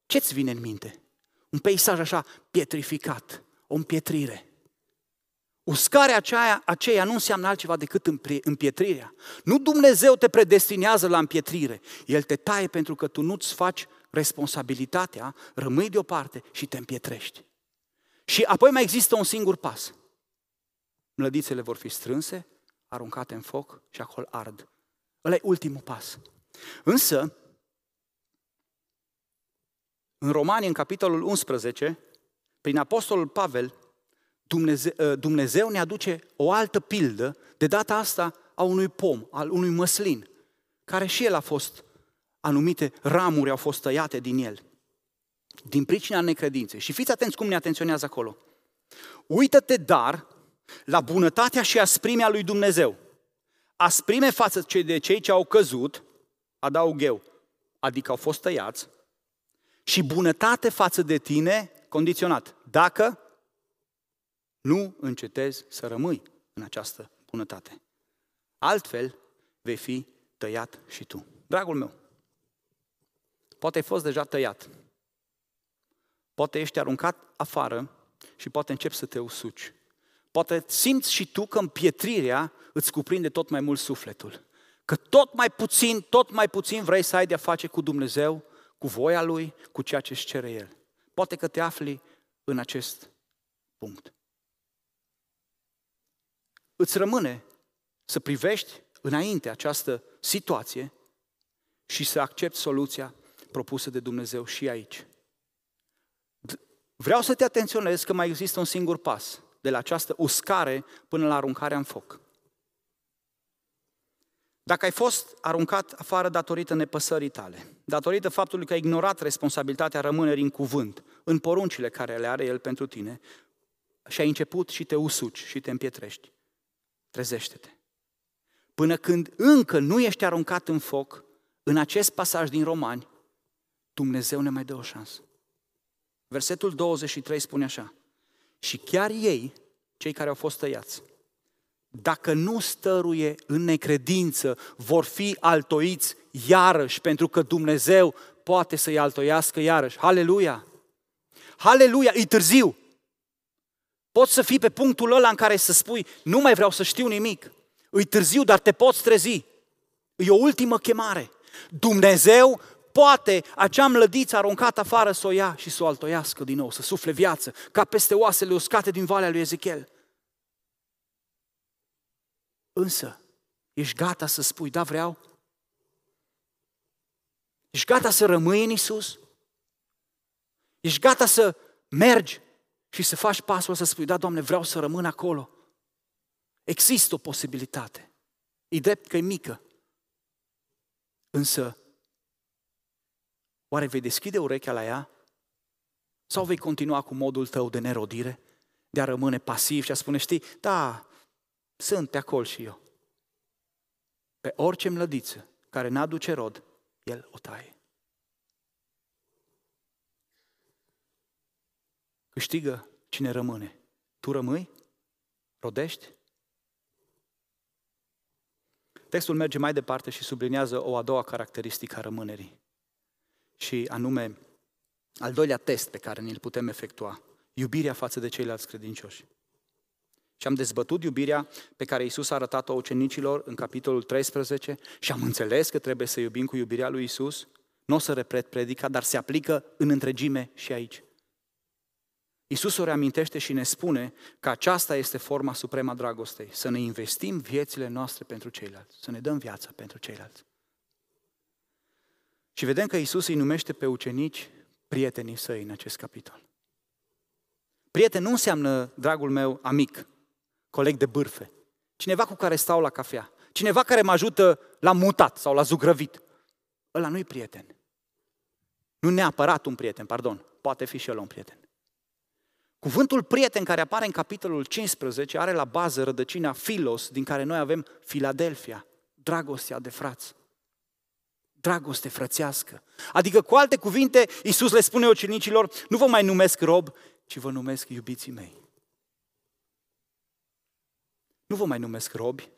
ce-ți vine în minte? Un peisaj așa pietrificat, o împietrire. Uscarea aceea, aceea nu înseamnă altceva decât împietrirea. Nu Dumnezeu te predestinează la împietrire. El te taie pentru că tu nu-ți faci responsabilitatea, rămâi deoparte și te împietrești. Și apoi mai există un singur pas. Mlădițele vor fi strânse, aruncate în foc și acolo ard. Ăla e ultimul pas. Însă, în Romani, în capitolul 11, prin Apostolul Pavel, Dumnezeu, ă, Dumnezeu ne aduce o altă pildă, de data asta a unui pom, al unui măslin, care și el a fost, anumite ramuri au fost tăiate din el, din pricina necredinței. Și fiți atenți cum ne atenționează acolo. Uită-te dar la bunătatea și asprimea lui Dumnezeu. Asprime față de cei ce au căzut, adaug eu, adică au fost tăiați, și bunătate față de tine, condiționat. Dacă nu încetezi să rămâi în această bunătate. Altfel, vei fi tăiat și tu. Dragul meu, poate ai fost deja tăiat. Poate ești aruncat afară și poate începi să te usuci. Poate simți și tu că împietrirea îți cuprinde tot mai mult sufletul. Că tot mai puțin, tot mai puțin vrei să ai de-a face cu Dumnezeu, cu voia Lui, cu ceea ce își cere El. Poate că te afli în acest punct. Îți rămâne să privești înainte această situație și să accepti soluția propusă de Dumnezeu și aici. Vreau să te atenționez că mai există un singur pas, de la această uscare până la aruncarea în foc. Dacă ai fost aruncat afară datorită nepăsării tale, datorită faptului că ai ignorat responsabilitatea rămânerii în cuvânt, în poruncile care le are El pentru tine, și ai început și te usuci și te împietrești, trezește-te. Până când încă nu ești aruncat în foc, în acest pasaj din Romani, Dumnezeu ne mai dă o șansă. Versetul 23 spune așa, și chiar ei, cei care au fost tăiați, dacă nu stăruie în necredință, vor fi altoiți iarăși, pentru că Dumnezeu poate să-i altoiască iarăși. Haleluia! Haleluia! E târziu! Poți să fii pe punctul ăla în care să spui, nu mai vreau să știu nimic. E târziu, dar te poți trezi. E o ultimă chemare. Dumnezeu poate acea mlădiță aruncată afară să o ia și să o altoiască din nou, să sufle viață, ca peste oasele uscate din Valea lui Ezechiel. Însă, ești gata să spui, da, vreau? Ești gata să rămâi în Isus? Ești gata să mergi și să faci pasul să spui, da, Doamne, vreau să rămân acolo. Există o posibilitate. E drept că e mică. Însă, oare vei deschide urechea la ea? Sau vei continua cu modul tău de nerodire? De a rămâne pasiv și a spune, știi, da, sunt pe acolo și eu. Pe orice mlădiță care n-aduce rod, el o taie. Câștigă cine rămâne. Tu rămâi? Rodești? Textul merge mai departe și sublinează o a doua caracteristică a rămânerii. Și anume, al doilea test pe care ni-l putem efectua, iubirea față de ceilalți credincioși. Și am dezbătut iubirea pe care Isus a arătat-o ucenicilor în capitolul 13 și am înțeles că trebuie să iubim cu iubirea lui Isus. Nu o să repet predica, dar se aplică în întregime și aici. Isus o reamintește și ne spune că aceasta este forma suprema dragostei, să ne investim viețile noastre pentru ceilalți, să ne dăm viața pentru ceilalți. Și vedem că Isus îi numește pe ucenici prietenii săi în acest capitol. Prieten nu înseamnă, dragul meu, amic, coleg de bârfe, cineva cu care stau la cafea, cineva care mă ajută la mutat sau la zugrăvit. Ăla nu-i prieten. Nu neapărat un prieten, pardon, poate fi și el un prieten. Cuvântul prieten care apare în capitolul 15 are la bază rădăcina filos, din care noi avem Filadelfia, dragostea de frați. Dragoste frățească. Adică, cu alte cuvinte, Iisus le spune ucenicilor, nu vă mai numesc rob, ci vă numesc iubiții mei. Nu vă mai numesc robi,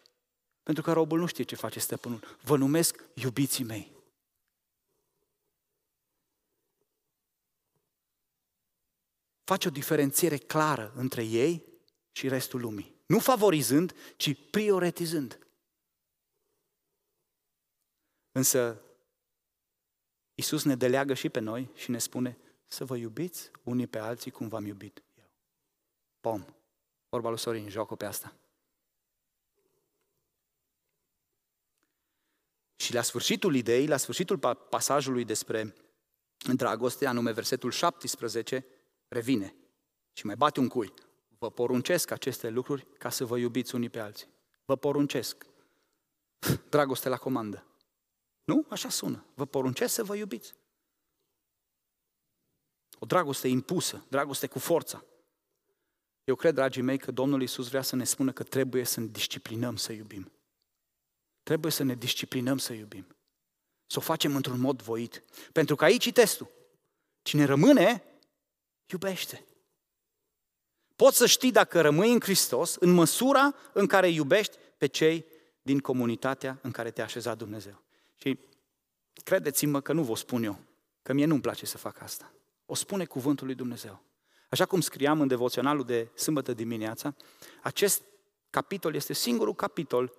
pentru că robul nu știe ce face stăpânul. Vă numesc iubiții mei. Face o diferențiere clară între ei și restul lumii. Nu favorizând, ci prioritizând. Însă, Iisus ne deleagă și pe noi și ne spune să vă iubiți unii pe alții cum v-am iubit eu. Pom. Vorba lui Sorin, joc pe asta. Și la sfârșitul ideii, la sfârșitul pasajului despre dragoste, anume versetul 17, revine și mai bate un cui. Vă poruncesc aceste lucruri ca să vă iubiți unii pe alții. Vă poruncesc. Dragoste la comandă. Nu? Așa sună. Vă poruncesc să vă iubiți. O dragoste impusă, dragoste cu forța. Eu cred, dragii mei, că Domnul Iisus vrea să ne spună că trebuie să ne disciplinăm să iubim. Trebuie să ne disciplinăm să iubim. Să o facem într-un mod voit. Pentru că aici e testul. Cine rămâne, iubește. Poți să știi dacă rămâi în Hristos în măsura în care iubești pe cei din comunitatea în care te-a așezat Dumnezeu. Și credeți-mă că nu vă spun eu, că mie nu-mi place să fac asta. O spune cuvântul lui Dumnezeu. Așa cum scriam în devoționalul de sâmbătă dimineața, acest capitol este singurul capitol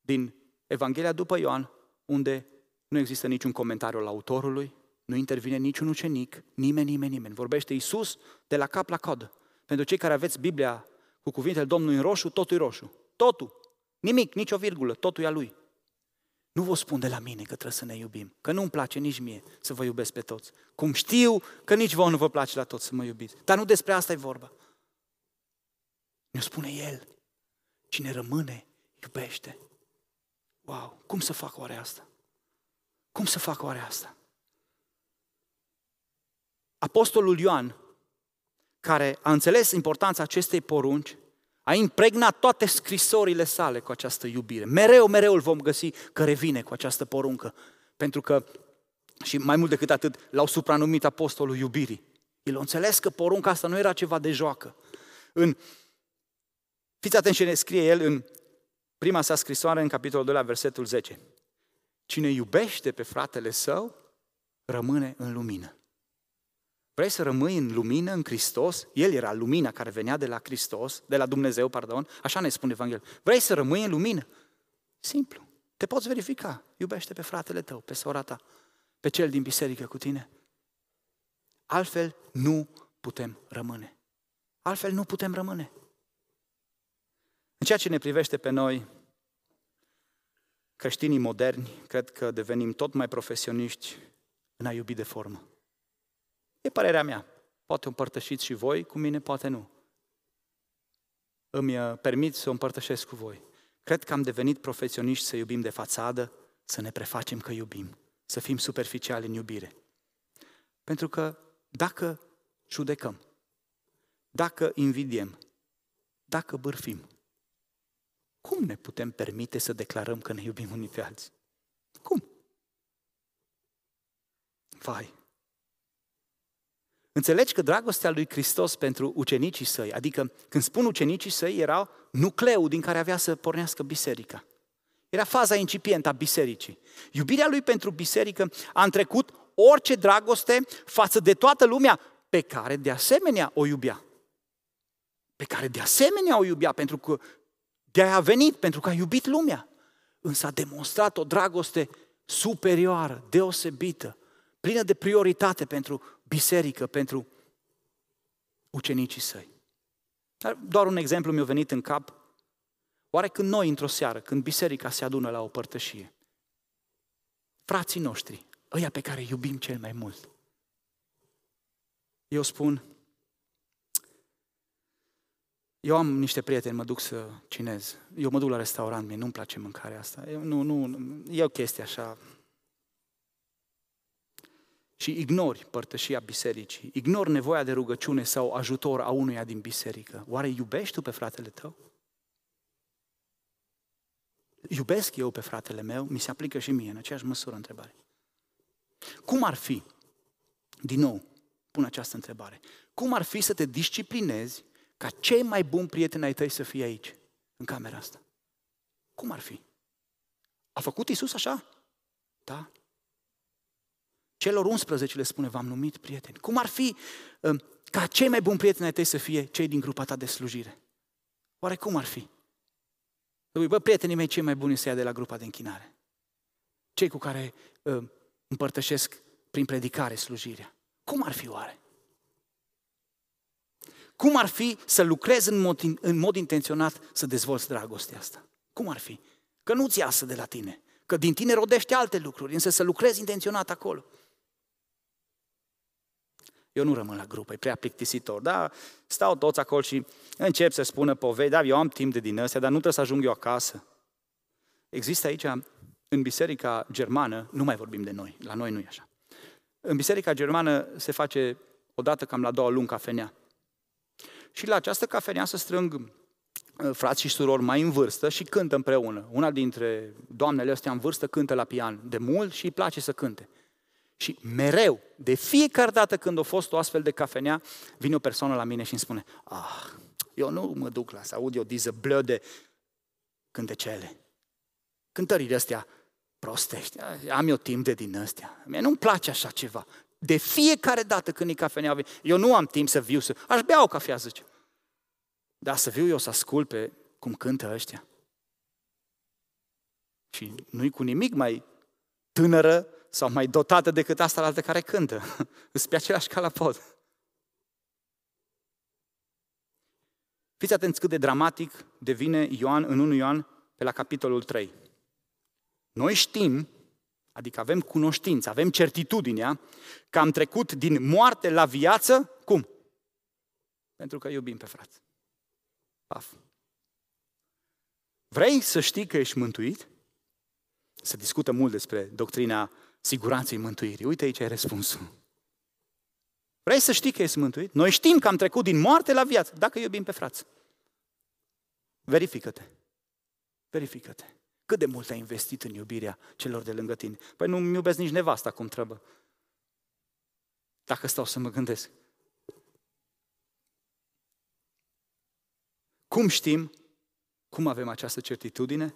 din Evanghelia după Ioan unde nu există niciun comentariu al autorului, nu intervine niciun ucenic, nimeni, nimeni, nimeni. Vorbește Iisus de la cap la cod. Pentru cei care aveți Biblia cu cuvintele Domnului în roșu, totul e roșu. Totul. Nimic, nicio virgulă, totul e a Lui. Nu vă spun de la mine că trebuie să ne iubim, că nu-mi place nici mie să vă iubesc pe toți. Cum știu că nici vouă nu vă place la toți să mă iubiți. Dar nu despre asta e vorba. Ne spune El, cine rămâne, iubește. Wow, cum să fac oare asta? Cum să fac oare asta? Apostolul Ioan, care a înțeles importanța acestei porunci, a impregnat toate scrisorile sale cu această iubire. Mereu, mereu îl vom găsi că revine cu această poruncă. Pentru că, și mai mult decât atât, l-au supranumit apostolul iubirii. El a înțeles că porunca asta nu era ceva de joacă. În, fiți atenți ce ne scrie el în prima sa scrisoare, în capitolul 2, la versetul 10. Cine iubește pe fratele său, rămâne în lumină. Vrei să rămâi în lumină, în Hristos? El era lumina care venea de la Hristos, de la Dumnezeu, pardon. Așa ne spune Evanghelia. Vrei să rămâi în lumină? Simplu. Te poți verifica. Iubește pe fratele tău, pe sora ta, pe cel din biserică cu tine. Altfel nu putem rămâne. Altfel nu putem rămâne. În ceea ce ne privește pe noi, creștinii moderni, cred că devenim tot mai profesioniști în a iubi de formă. E părerea mea. Poate o împărtășiți și voi cu mine, poate nu. Îmi uh, permit să o împărtășesc cu voi. Cred că am devenit profesioniști să iubim de fațadă, să ne prefacem că iubim, să fim superficiali în iubire. Pentru că dacă judecăm, dacă invidiem, dacă bârfim, cum ne putem permite să declarăm că ne iubim unii pe alții? Cum? Vai, Înțelegi că dragostea lui Hristos pentru ucenicii săi, adică când spun ucenicii săi, erau nucleul din care avea să pornească biserica. Era faza incipientă a bisericii. Iubirea lui pentru biserică a întrecut orice dragoste față de toată lumea pe care de asemenea o iubea. Pe care de asemenea o iubea pentru că de a venit, pentru că a iubit lumea. Însă a demonstrat o dragoste superioară, deosebită, plină de prioritate pentru biserică, pentru ucenicii săi. Dar doar un exemplu mi-a venit în cap. Oare când noi, într-o seară, când biserica se adună la o părtășie, frații noștri, ăia pe care iubim cel mai mult, eu spun, eu am niște prieteni, mă duc să cinez. Eu mă duc la restaurant, mie nu-mi place mâncarea asta. Eu, nu, nu, e o chestie așa, și ignori părtășia bisericii, ignori nevoia de rugăciune sau ajutor a unuia din biserică, oare iubești tu pe fratele tău? Iubesc eu pe fratele meu? Mi se aplică și mie în aceeași măsură întrebare. Cum ar fi, din nou, pun această întrebare, cum ar fi să te disciplinezi ca cei mai buni prieteni ai tăi să fie aici, în camera asta? Cum ar fi? A făcut Isus așa? Da? Celor 11 le spune, v-am numit prieteni. Cum ar fi uh, ca cei mai buni prieteni ai tăi să fie cei din grupa ta de slujire? Oare cum ar fi? Bă, prietenii mei cei mai buni să ia de la grupa de închinare. Cei cu care uh, împărtășesc prin predicare slujirea. Cum ar fi oare? Cum ar fi să lucrezi în mod, în mod intenționat să dezvolți dragostea asta? Cum ar fi? Că nu-ți iasă de la tine. Că din tine rodește alte lucruri, însă să lucrezi intenționat acolo. Eu nu rămân la grupă, e prea plictisitor. Da, stau toți acolo și încep să spună povei, da, eu am timp de din astea, dar nu trebuie să ajung eu acasă. Există aici, în biserica germană, nu mai vorbim de noi, la noi nu e așa. În biserica germană se face odată cam la două luni cafenea. Și la această cafenea se strâng uh, frați și surori mai în vârstă și cântă împreună. Una dintre doamnele astea în vârstă cântă la pian de mult și îi place să cânte. Și mereu, de fiecare dată când a fost o astfel de cafenea, vine o persoană la mine și îmi spune, ah, eu nu mă duc la să aud eu diză blöde cântecele. Cântările astea prostești. Am eu timp de din astea. Mie nu-mi place așa ceva. De fiecare dată când e cafenea, eu nu am timp să viu, să... aș bea o cafea, zice. Dar să viu eu să ascult pe cum cântă ăștia. Și nu-i cu nimic mai tânără sau mai dotată decât asta la altă care cântă. Îți pe același ca la pod. Fiți atenți cât de dramatic devine Ioan în 1 Ioan pe la capitolul 3. Noi știm, adică avem cunoștință, avem certitudinea că am trecut din moarte la viață, cum? Pentru că iubim pe frați. Paf. Vrei să știi că ești mântuit? Se discută mult despre doctrina siguranței mântuirii. Uite aici ai răspunsul. Vrei să știi că ești mântuit? Noi știm că am trecut din moarte la viață, dacă iubim pe frați. Verifică-te. Verifică-te. Cât de mult ai investit în iubirea celor de lângă tine? Păi nu-mi iubesc nici nevasta cum trebuie. Dacă stau să mă gândesc. Cum știm? Cum avem această certitudine?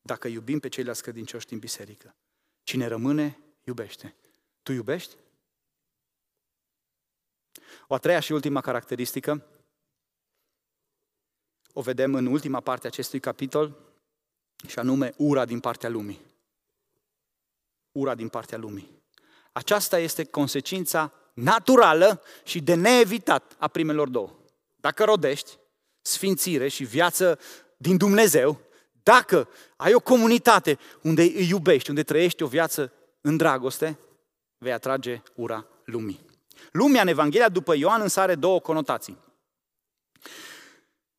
Dacă iubim pe ceilalți credincioși din biserică. Cine rămâne, iubește. Tu iubești? O a treia și ultima caracteristică o vedem în ultima parte a acestui capitol, și anume ura din partea lumii. Ura din partea lumii. Aceasta este consecința naturală și de neevitat a primelor două. Dacă rodești sfințire și viață din Dumnezeu, dacă ai o comunitate unde îi iubești, unde trăiești o viață în dragoste, vei atrage ura lumii. Lumea în Evanghelia după Ioan însă are două conotații.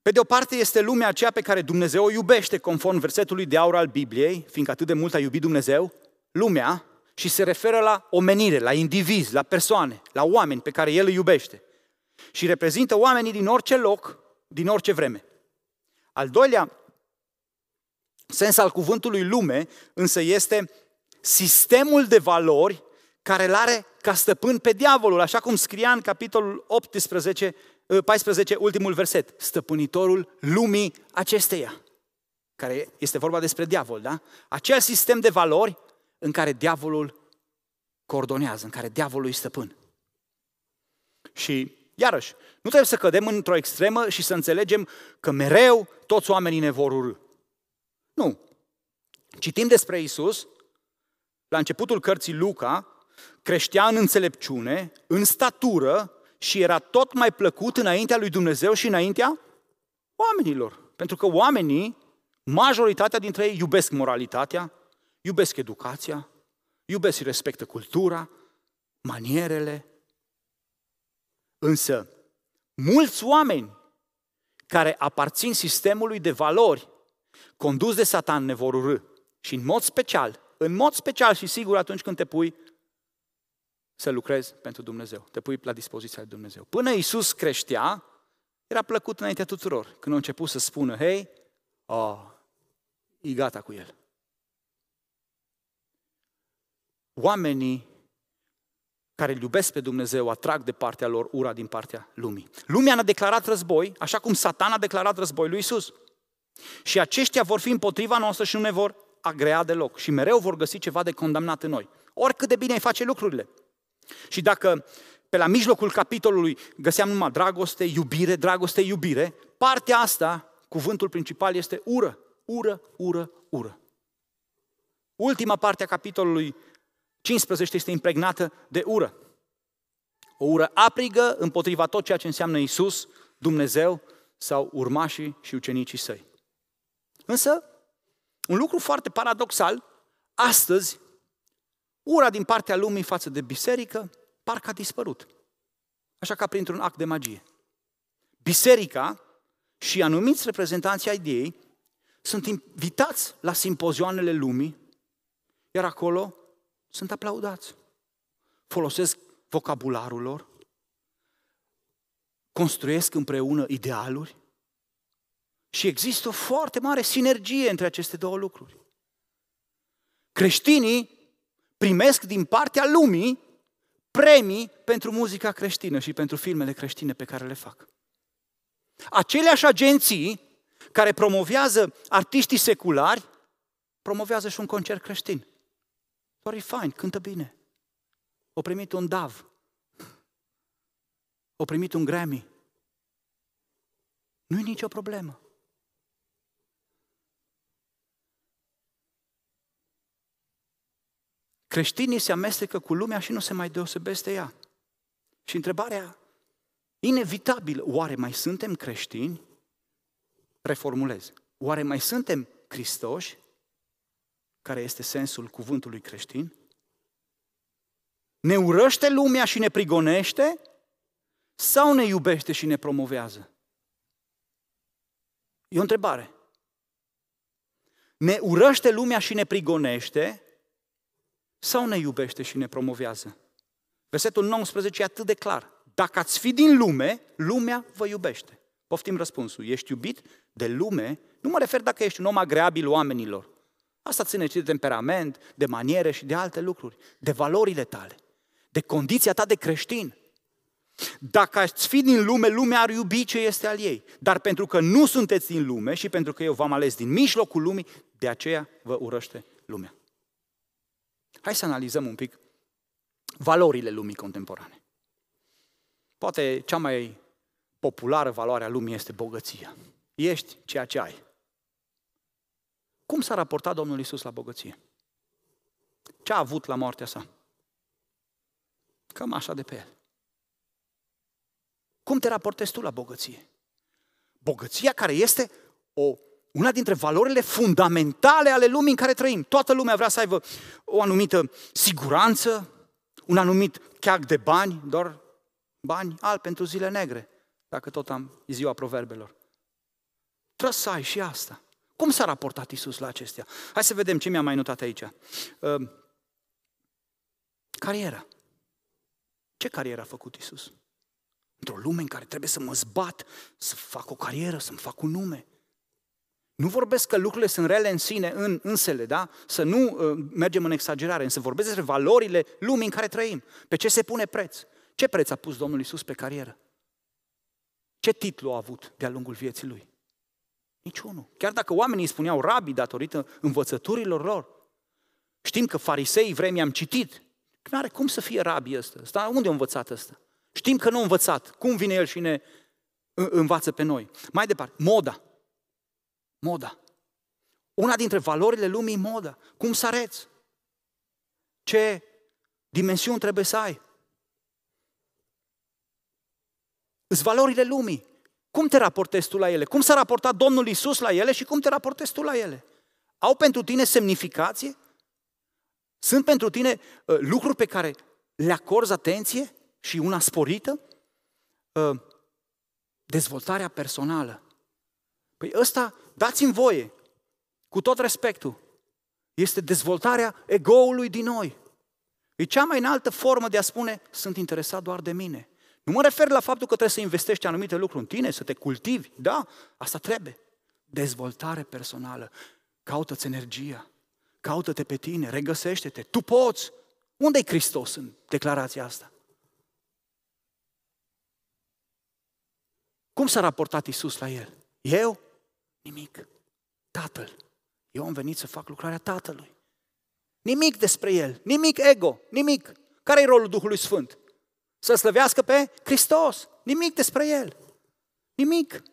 Pe de o parte este lumea aceea pe care Dumnezeu o iubește, conform versetului de aur al Bibliei, fiindcă atât de mult a iubit Dumnezeu, lumea, și se referă la omenire, la indivizi, la persoane, la oameni pe care El îi iubește. Și reprezintă oamenii din orice loc, din orice vreme. Al doilea sens al cuvântului lume, însă este sistemul de valori care îl are ca stăpân pe diavolul, așa cum scria în capitolul 18, 14, ultimul verset. Stăpânitorul lumii acesteia, care este vorba despre diavol, da? Acel sistem de valori în care diavolul coordonează, în care diavolul îi stăpân. Și, iarăși, nu trebuie să cădem într-o extremă și să înțelegem că mereu toți oamenii ne vor urâ. Nu. Citim despre Isus, la începutul cărții Luca, creștea în înțelepciune, în statură și era tot mai plăcut înaintea lui Dumnezeu și înaintea oamenilor. Pentru că oamenii, majoritatea dintre ei, iubesc moralitatea, iubesc educația, iubesc și respectă cultura, manierele. Însă, mulți oameni care aparțin sistemului de valori condus de Satan ne vor urâ. Și în mod special, în mod special și sigur atunci când te pui să lucrezi pentru Dumnezeu, te pui la dispoziția lui Dumnezeu. Până Iisus creștea, era plăcut înaintea tuturor. Când a început să spună, hei, oh, e gata cu el. Oamenii care îl iubesc pe Dumnezeu atrag de partea lor ura din partea lumii. Lumea a declarat război, așa cum Satan a declarat război lui Isus. Și aceștia vor fi împotriva noastră și nu ne vor agrea deloc. Și mereu vor găsi ceva de condamnat în noi. Oricât de bine ai face lucrurile. Și dacă pe la mijlocul capitolului găseam numai dragoste, iubire, dragoste, iubire, partea asta, cuvântul principal este ură, ură, ură, ură. Ultima parte a capitolului 15 este impregnată de ură. O ură aprigă împotriva tot ceea ce înseamnă Isus, Dumnezeu sau urmașii și ucenicii săi. Însă, un lucru foarte paradoxal, astăzi Ura din partea lumii față de biserică parcă a dispărut. Așa ca printr-un act de magie. Biserica și anumiți reprezentanții ai ei sunt invitați la simpozioanele lumii, iar acolo sunt aplaudați. Folosesc vocabularul lor, construiesc împreună idealuri și există o foarte mare sinergie între aceste două lucruri. Creștinii primesc din partea lumii premii pentru muzica creștină și pentru filmele creștine pe care le fac. Aceleași agenții care promovează artiștii seculari, promovează și un concert creștin. Doar e fain, cântă bine. O primit un DAV. O primit un Grammy. Nu e nicio problemă. Creștinii se amestecă cu lumea și nu se mai deosebesc de ea. Și întrebarea inevitabilă, oare mai suntem creștini? Reformulez. Oare mai suntem Hristoși? Care este sensul cuvântului creștin? Ne urăște lumea și ne prigonește? Sau ne iubește și ne promovează? E o întrebare. Ne urăște lumea și ne prigonește? Sau ne iubește și ne promovează? Versetul 19 e atât de clar. Dacă ați fi din lume, lumea vă iubește. Poftim răspunsul. Ești iubit de lume? Nu mă refer dacă ești un om agreabil oamenilor. Asta ține de temperament, de maniere și de alte lucruri, de valorile tale, de condiția ta de creștin. Dacă ați fi din lume, lumea ar iubi ce este al ei. Dar pentru că nu sunteți din lume și pentru că eu v-am ales din mijlocul lumii, de aceea vă urăște lumea. Hai să analizăm un pic valorile lumii contemporane. Poate cea mai populară valoare a lumii este bogăția. Ești ceea ce ai. Cum s-a raportat Domnul Isus la bogăție? Ce a avut la moartea sa? Cam așa de pe el. Cum te raportezi tu la bogăție? Bogăția care este o, una dintre valorile fundamentale ale lumii în care trăim. Toată lumea vrea să aibă o anumită siguranță, un anumit cheac de bani, doar bani albi pentru zile negre, dacă tot am ziua proverbelor. Trebuie să ai și asta. Cum s-a raportat Isus la acestea? Hai să vedem ce mi-a mai notat aici. Uh, cariera. Ce carieră a făcut Isus? Într-o lume în care trebuie să mă zbat, să fac o carieră, să-mi fac un nume. Nu vorbesc că lucrurile sunt rele în sine, în însele, da? Să nu uh, mergem în exagerare, însă vorbesc despre valorile lumii în care trăim. Pe ce se pune preț? Ce preț a pus Domnul Isus pe carieră? Ce titlu a avut de-a lungul vieții lui? Niciunul. Chiar dacă oamenii îi spuneau rabii datorită învățăturilor lor. Știm că farisei vremii am citit. Nu are cum să fie rabii ăsta. Sta, unde a învățat ăsta? Știm că nu a învățat. Cum vine el și ne învață pe noi? Mai departe, moda. Moda. Una dintre valorile lumii moda. Cum să areți? Ce dimensiuni trebuie să ai? Îs valorile lumii. Cum te raportezi tu la ele? Cum s-a raportat Domnul Isus la ele și cum te raportezi tu la ele? Au pentru tine semnificație? Sunt pentru tine uh, lucruri pe care le acorzi atenție și una sporită? Uh, dezvoltarea personală. Păi ăsta, dați-mi voie, cu tot respectul, este dezvoltarea egoului din noi. E cea mai înaltă formă de a spune, sunt interesat doar de mine. Nu mă refer la faptul că trebuie să investești anumite lucruri în tine, să te cultivi. Da, asta trebuie. Dezvoltare personală. Caută-ți energia. Caută-te pe tine, regăsește-te. Tu poți. Unde e Hristos în declarația asta? Cum s-a raportat Isus la el? Eu? Nimic. Tatăl. Eu am venit să fac lucrarea Tatălui. Nimic despre el, nimic ego, nimic. Care e rolul Duhului Sfânt? Să slăvească pe Hristos. Nimic despre El. Nimic.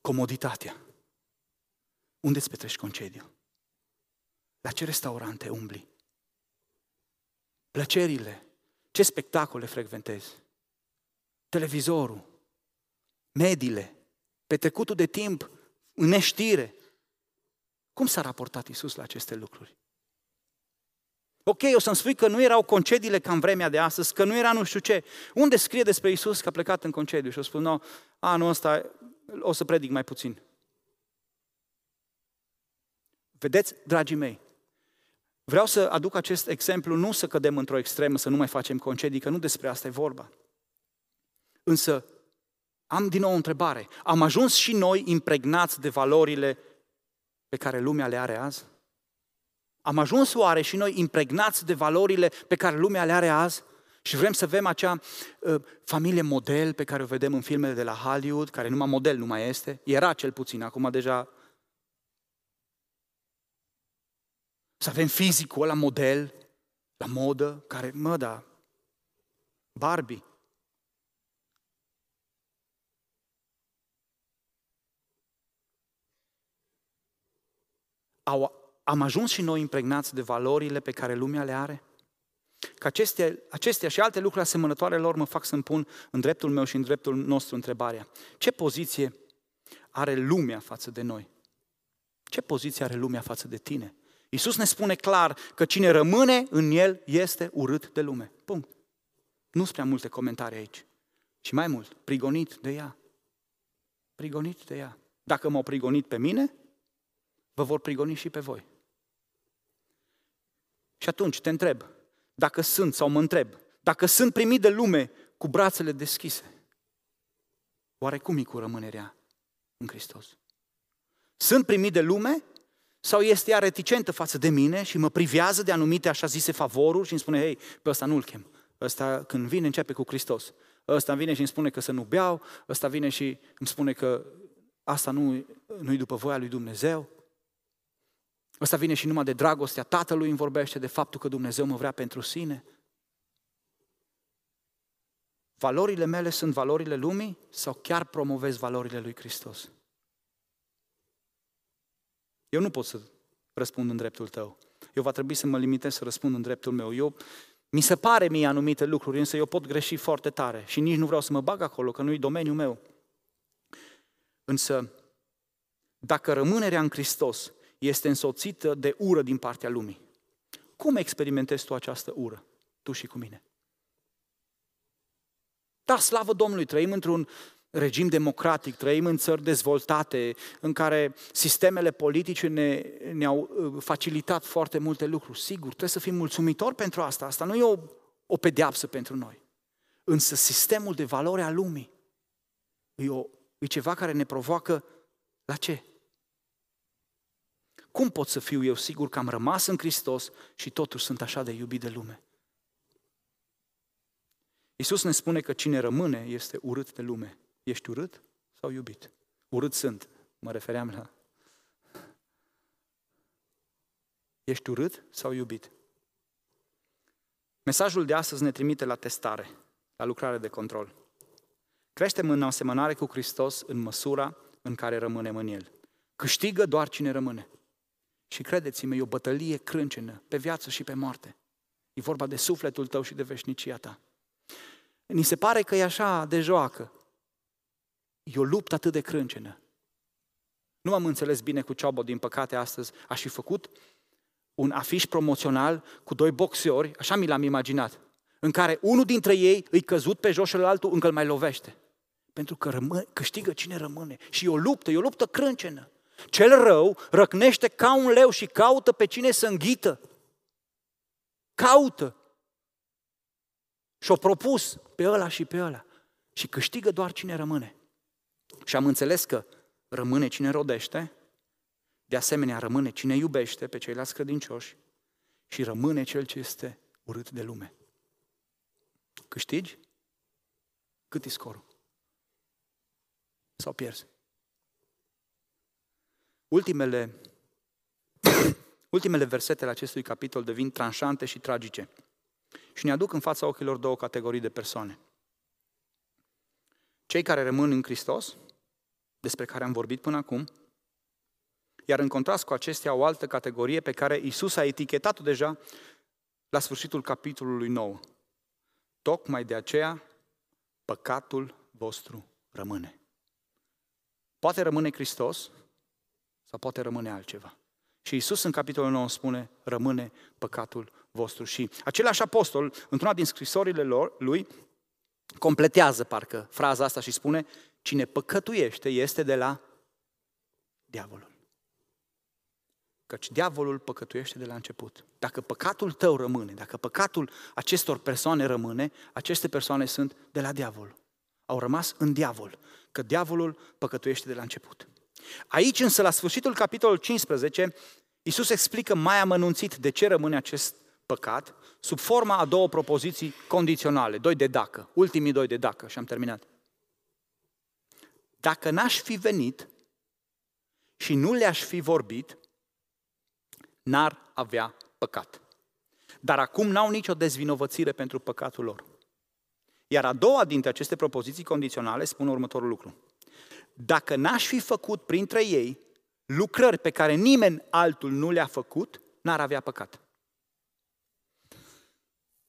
Comoditatea. Unde îți petrești concediu? La ce restaurante umbli? Plăcerile. Ce spectacole frecventezi? Televizorul. Mediile. Petrecutul de timp în neștire. Cum s-a raportat Isus la aceste lucruri? Ok, o să-mi spui că nu erau concediile ca în vremea de astăzi, că nu era nu știu ce. Unde scrie despre Isus că a plecat în concediu? Și o spun, no, anul ăsta o să predic mai puțin. Vedeți, dragii mei, vreau să aduc acest exemplu, nu să cădem într-o extremă, să nu mai facem concedii, că nu despre asta e vorba. Însă, am din nou o întrebare. Am ajuns și noi impregnați de valorile pe care lumea le are azi? Am ajuns oare și noi impregnați de valorile pe care lumea le are azi? Și vrem să avem acea uh, familie model pe care o vedem în filmele de la Hollywood, care numai model nu mai este. Era cel puțin, acum deja... Să avem fizicul ăla model, la modă, care, mă, da, Barbie. Au, am ajuns și noi impregnați de valorile pe care lumea le are? Că acestea, acestea și alte lucruri asemănătoare lor mă fac să-mi pun în dreptul meu și în dreptul nostru întrebarea. Ce poziție are lumea față de noi? Ce poziție are lumea față de tine? Iisus ne spune clar că cine rămâne în El este urât de lume. Punct. Nu sunt prea multe comentarii aici. Și mai mult, prigonit de ea. Prigonit de ea. Dacă m-au prigonit pe mine, vă vor prigoni și pe voi. Și atunci te întreb, dacă sunt sau mă întreb, dacă sunt primit de lume cu brațele deschise, oare cum e cu rămânerea în Hristos? Sunt primit de lume sau este ea reticentă față de mine și mă privează de anumite așa zise favoruri și îmi spune, hei, pe ăsta nu-l chem. Ăsta când vine începe cu Hristos. Ăsta vine și îmi spune că să nu beau, ăsta vine și îmi spune că asta nu, nu-i după voia lui Dumnezeu. Ăsta vine și numai de dragostea Tatălui îmi vorbește, de faptul că Dumnezeu mă vrea pentru sine. Valorile mele sunt valorile lumii sau chiar promovez valorile lui Hristos? Eu nu pot să răspund în dreptul tău. Eu va trebui să mă limitez să răspund în dreptul meu. Eu, mi se pare mie anumite lucruri, însă eu pot greși foarte tare și nici nu vreau să mă bag acolo, că nu-i domeniul meu. Însă, dacă rămânerea în Hristos este însoțită de ură din partea lumii. Cum experimentezi tu această ură, tu și cu mine? Da, slavă Domnului, trăim într-un regim democratic, trăim în țări dezvoltate, în care sistemele politice ne, ne-au uh, facilitat foarte multe lucruri. Sigur, trebuie să fim mulțumitori pentru asta. Asta nu e o, o pedeapsă pentru noi. Însă sistemul de valori a lumii e, o, e ceva care ne provoacă la ce? Cum pot să fiu eu sigur că am rămas în Hristos și totuși sunt așa de iubit de lume? Iisus ne spune că cine rămâne este urât de lume. Ești urât sau iubit? Urât sunt. Mă refeream la... Ești urât sau iubit? Mesajul de astăzi ne trimite la testare, la lucrare de control. Creștem în asemănare cu Hristos în măsura în care rămânem în El. Câștigă doar cine rămâne. Și credeți-mă, e o bătălie crâncenă, pe viață și pe moarte. E vorba de sufletul tău și de veșnicia ta. Ni se pare că e așa de joacă. E o luptă atât de crâncenă. Nu am înțeles bine cu Ciobo, din păcate, astăzi. Aș fi făcut un afiș promoțional cu doi boxeori, așa mi l-am imaginat, în care unul dintre ei îi căzut pe jos și altul încă îl mai lovește. Pentru că rămâne, câștigă cine rămâne. Și e o luptă, e o luptă crâncenă. Cel rău răcnește ca un leu și caută pe cine să înghită. Caută. Și-o propus pe ăla și pe ăla. Și câștigă doar cine rămâne. Și am înțeles că rămâne cine rodește, de asemenea rămâne cine iubește pe ceilalți credincioși și rămâne cel ce este urât de lume. Câștigi? Cât e scorul? Sau pierzi? Ultimele, ultimele versetele acestui capitol devin tranșante și tragice și ne aduc în fața ochilor două categorii de persoane. Cei care rămân în Hristos, despre care am vorbit până acum, iar în contrast cu acestea o altă categorie pe care Isus a etichetat-o deja la sfârșitul capitolului 9. Tocmai de aceea păcatul vostru rămâne. Poate rămâne Hristos, sau poate rămâne altceva. Și Isus în capitolul 9 spune, rămâne păcatul vostru. Și același apostol, într-una din scrisorile lor, lui, completează parcă fraza asta și spune, cine păcătuiește este de la diavolul. Căci diavolul păcătuiește de la început. Dacă păcatul tău rămâne, dacă păcatul acestor persoane rămâne, aceste persoane sunt de la diavol. Au rămas în diavol, că diavolul păcătuiește de la început. Aici însă, la sfârșitul capitolul 15, Iisus explică mai amănunțit de ce rămâne acest păcat sub forma a două propoziții condiționale, doi de dacă, ultimii doi de dacă și am terminat. Dacă n-aș fi venit și nu le-aș fi vorbit, n-ar avea păcat. Dar acum n-au nicio dezvinovățire pentru păcatul lor. Iar a doua dintre aceste propoziții condiționale spune următorul lucru. Dacă n-aș fi făcut printre ei lucrări pe care nimeni altul nu le-a făcut, n-ar avea păcat.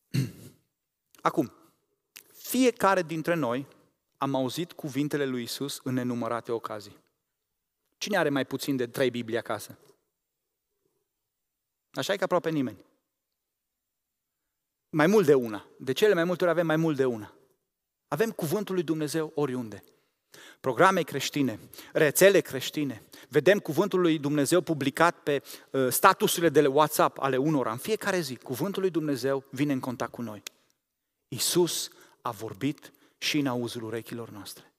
Acum, fiecare dintre noi am auzit cuvintele lui Isus în nenumărate ocazii. Cine are mai puțin de trei Biblie acasă? Așa e că aproape nimeni. Mai mult de una. De cele mai multe ori avem mai mult de una. Avem cuvântul lui Dumnezeu oriunde. Programe creștine, rețele creștine. Vedem cuvântul lui Dumnezeu publicat pe uh, statusurile de WhatsApp ale unora. În fiecare zi, cuvântul lui Dumnezeu vine în contact cu noi. Isus a vorbit și în auzul urechilor noastre.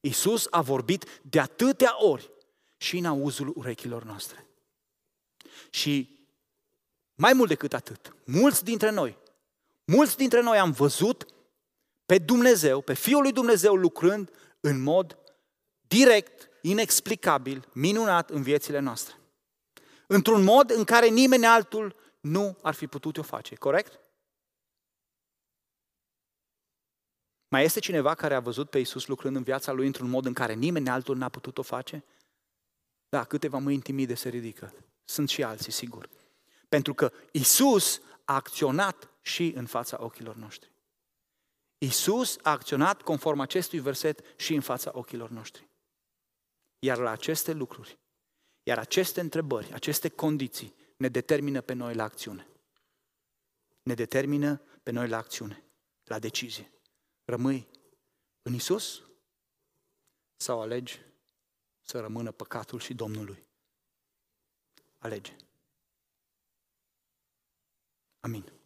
Isus a vorbit de atâtea ori și în auzul urechilor noastre. Și mai mult decât atât, mulți dintre noi, mulți dintre noi am văzut pe Dumnezeu, pe Fiul lui Dumnezeu lucrând în mod direct, inexplicabil, minunat în viețile noastre. Într-un mod în care nimeni altul nu ar fi putut o face, corect? Mai este cineva care a văzut pe Isus lucrând în viața lui într-un mod în care nimeni altul n-a putut o face? Da, câteva mâini timide se ridică. Sunt și alții, sigur. Pentru că Isus a acționat și în fața ochilor noștri. Isus a acționat conform acestui verset și în fața ochilor noștri. Iar la aceste lucruri, iar aceste întrebări, aceste condiții ne determină pe noi la acțiune. Ne determină pe noi la acțiune, la decizie. Rămâi în Isus sau alegi să rămână păcatul și Domnului? Alege. Amin.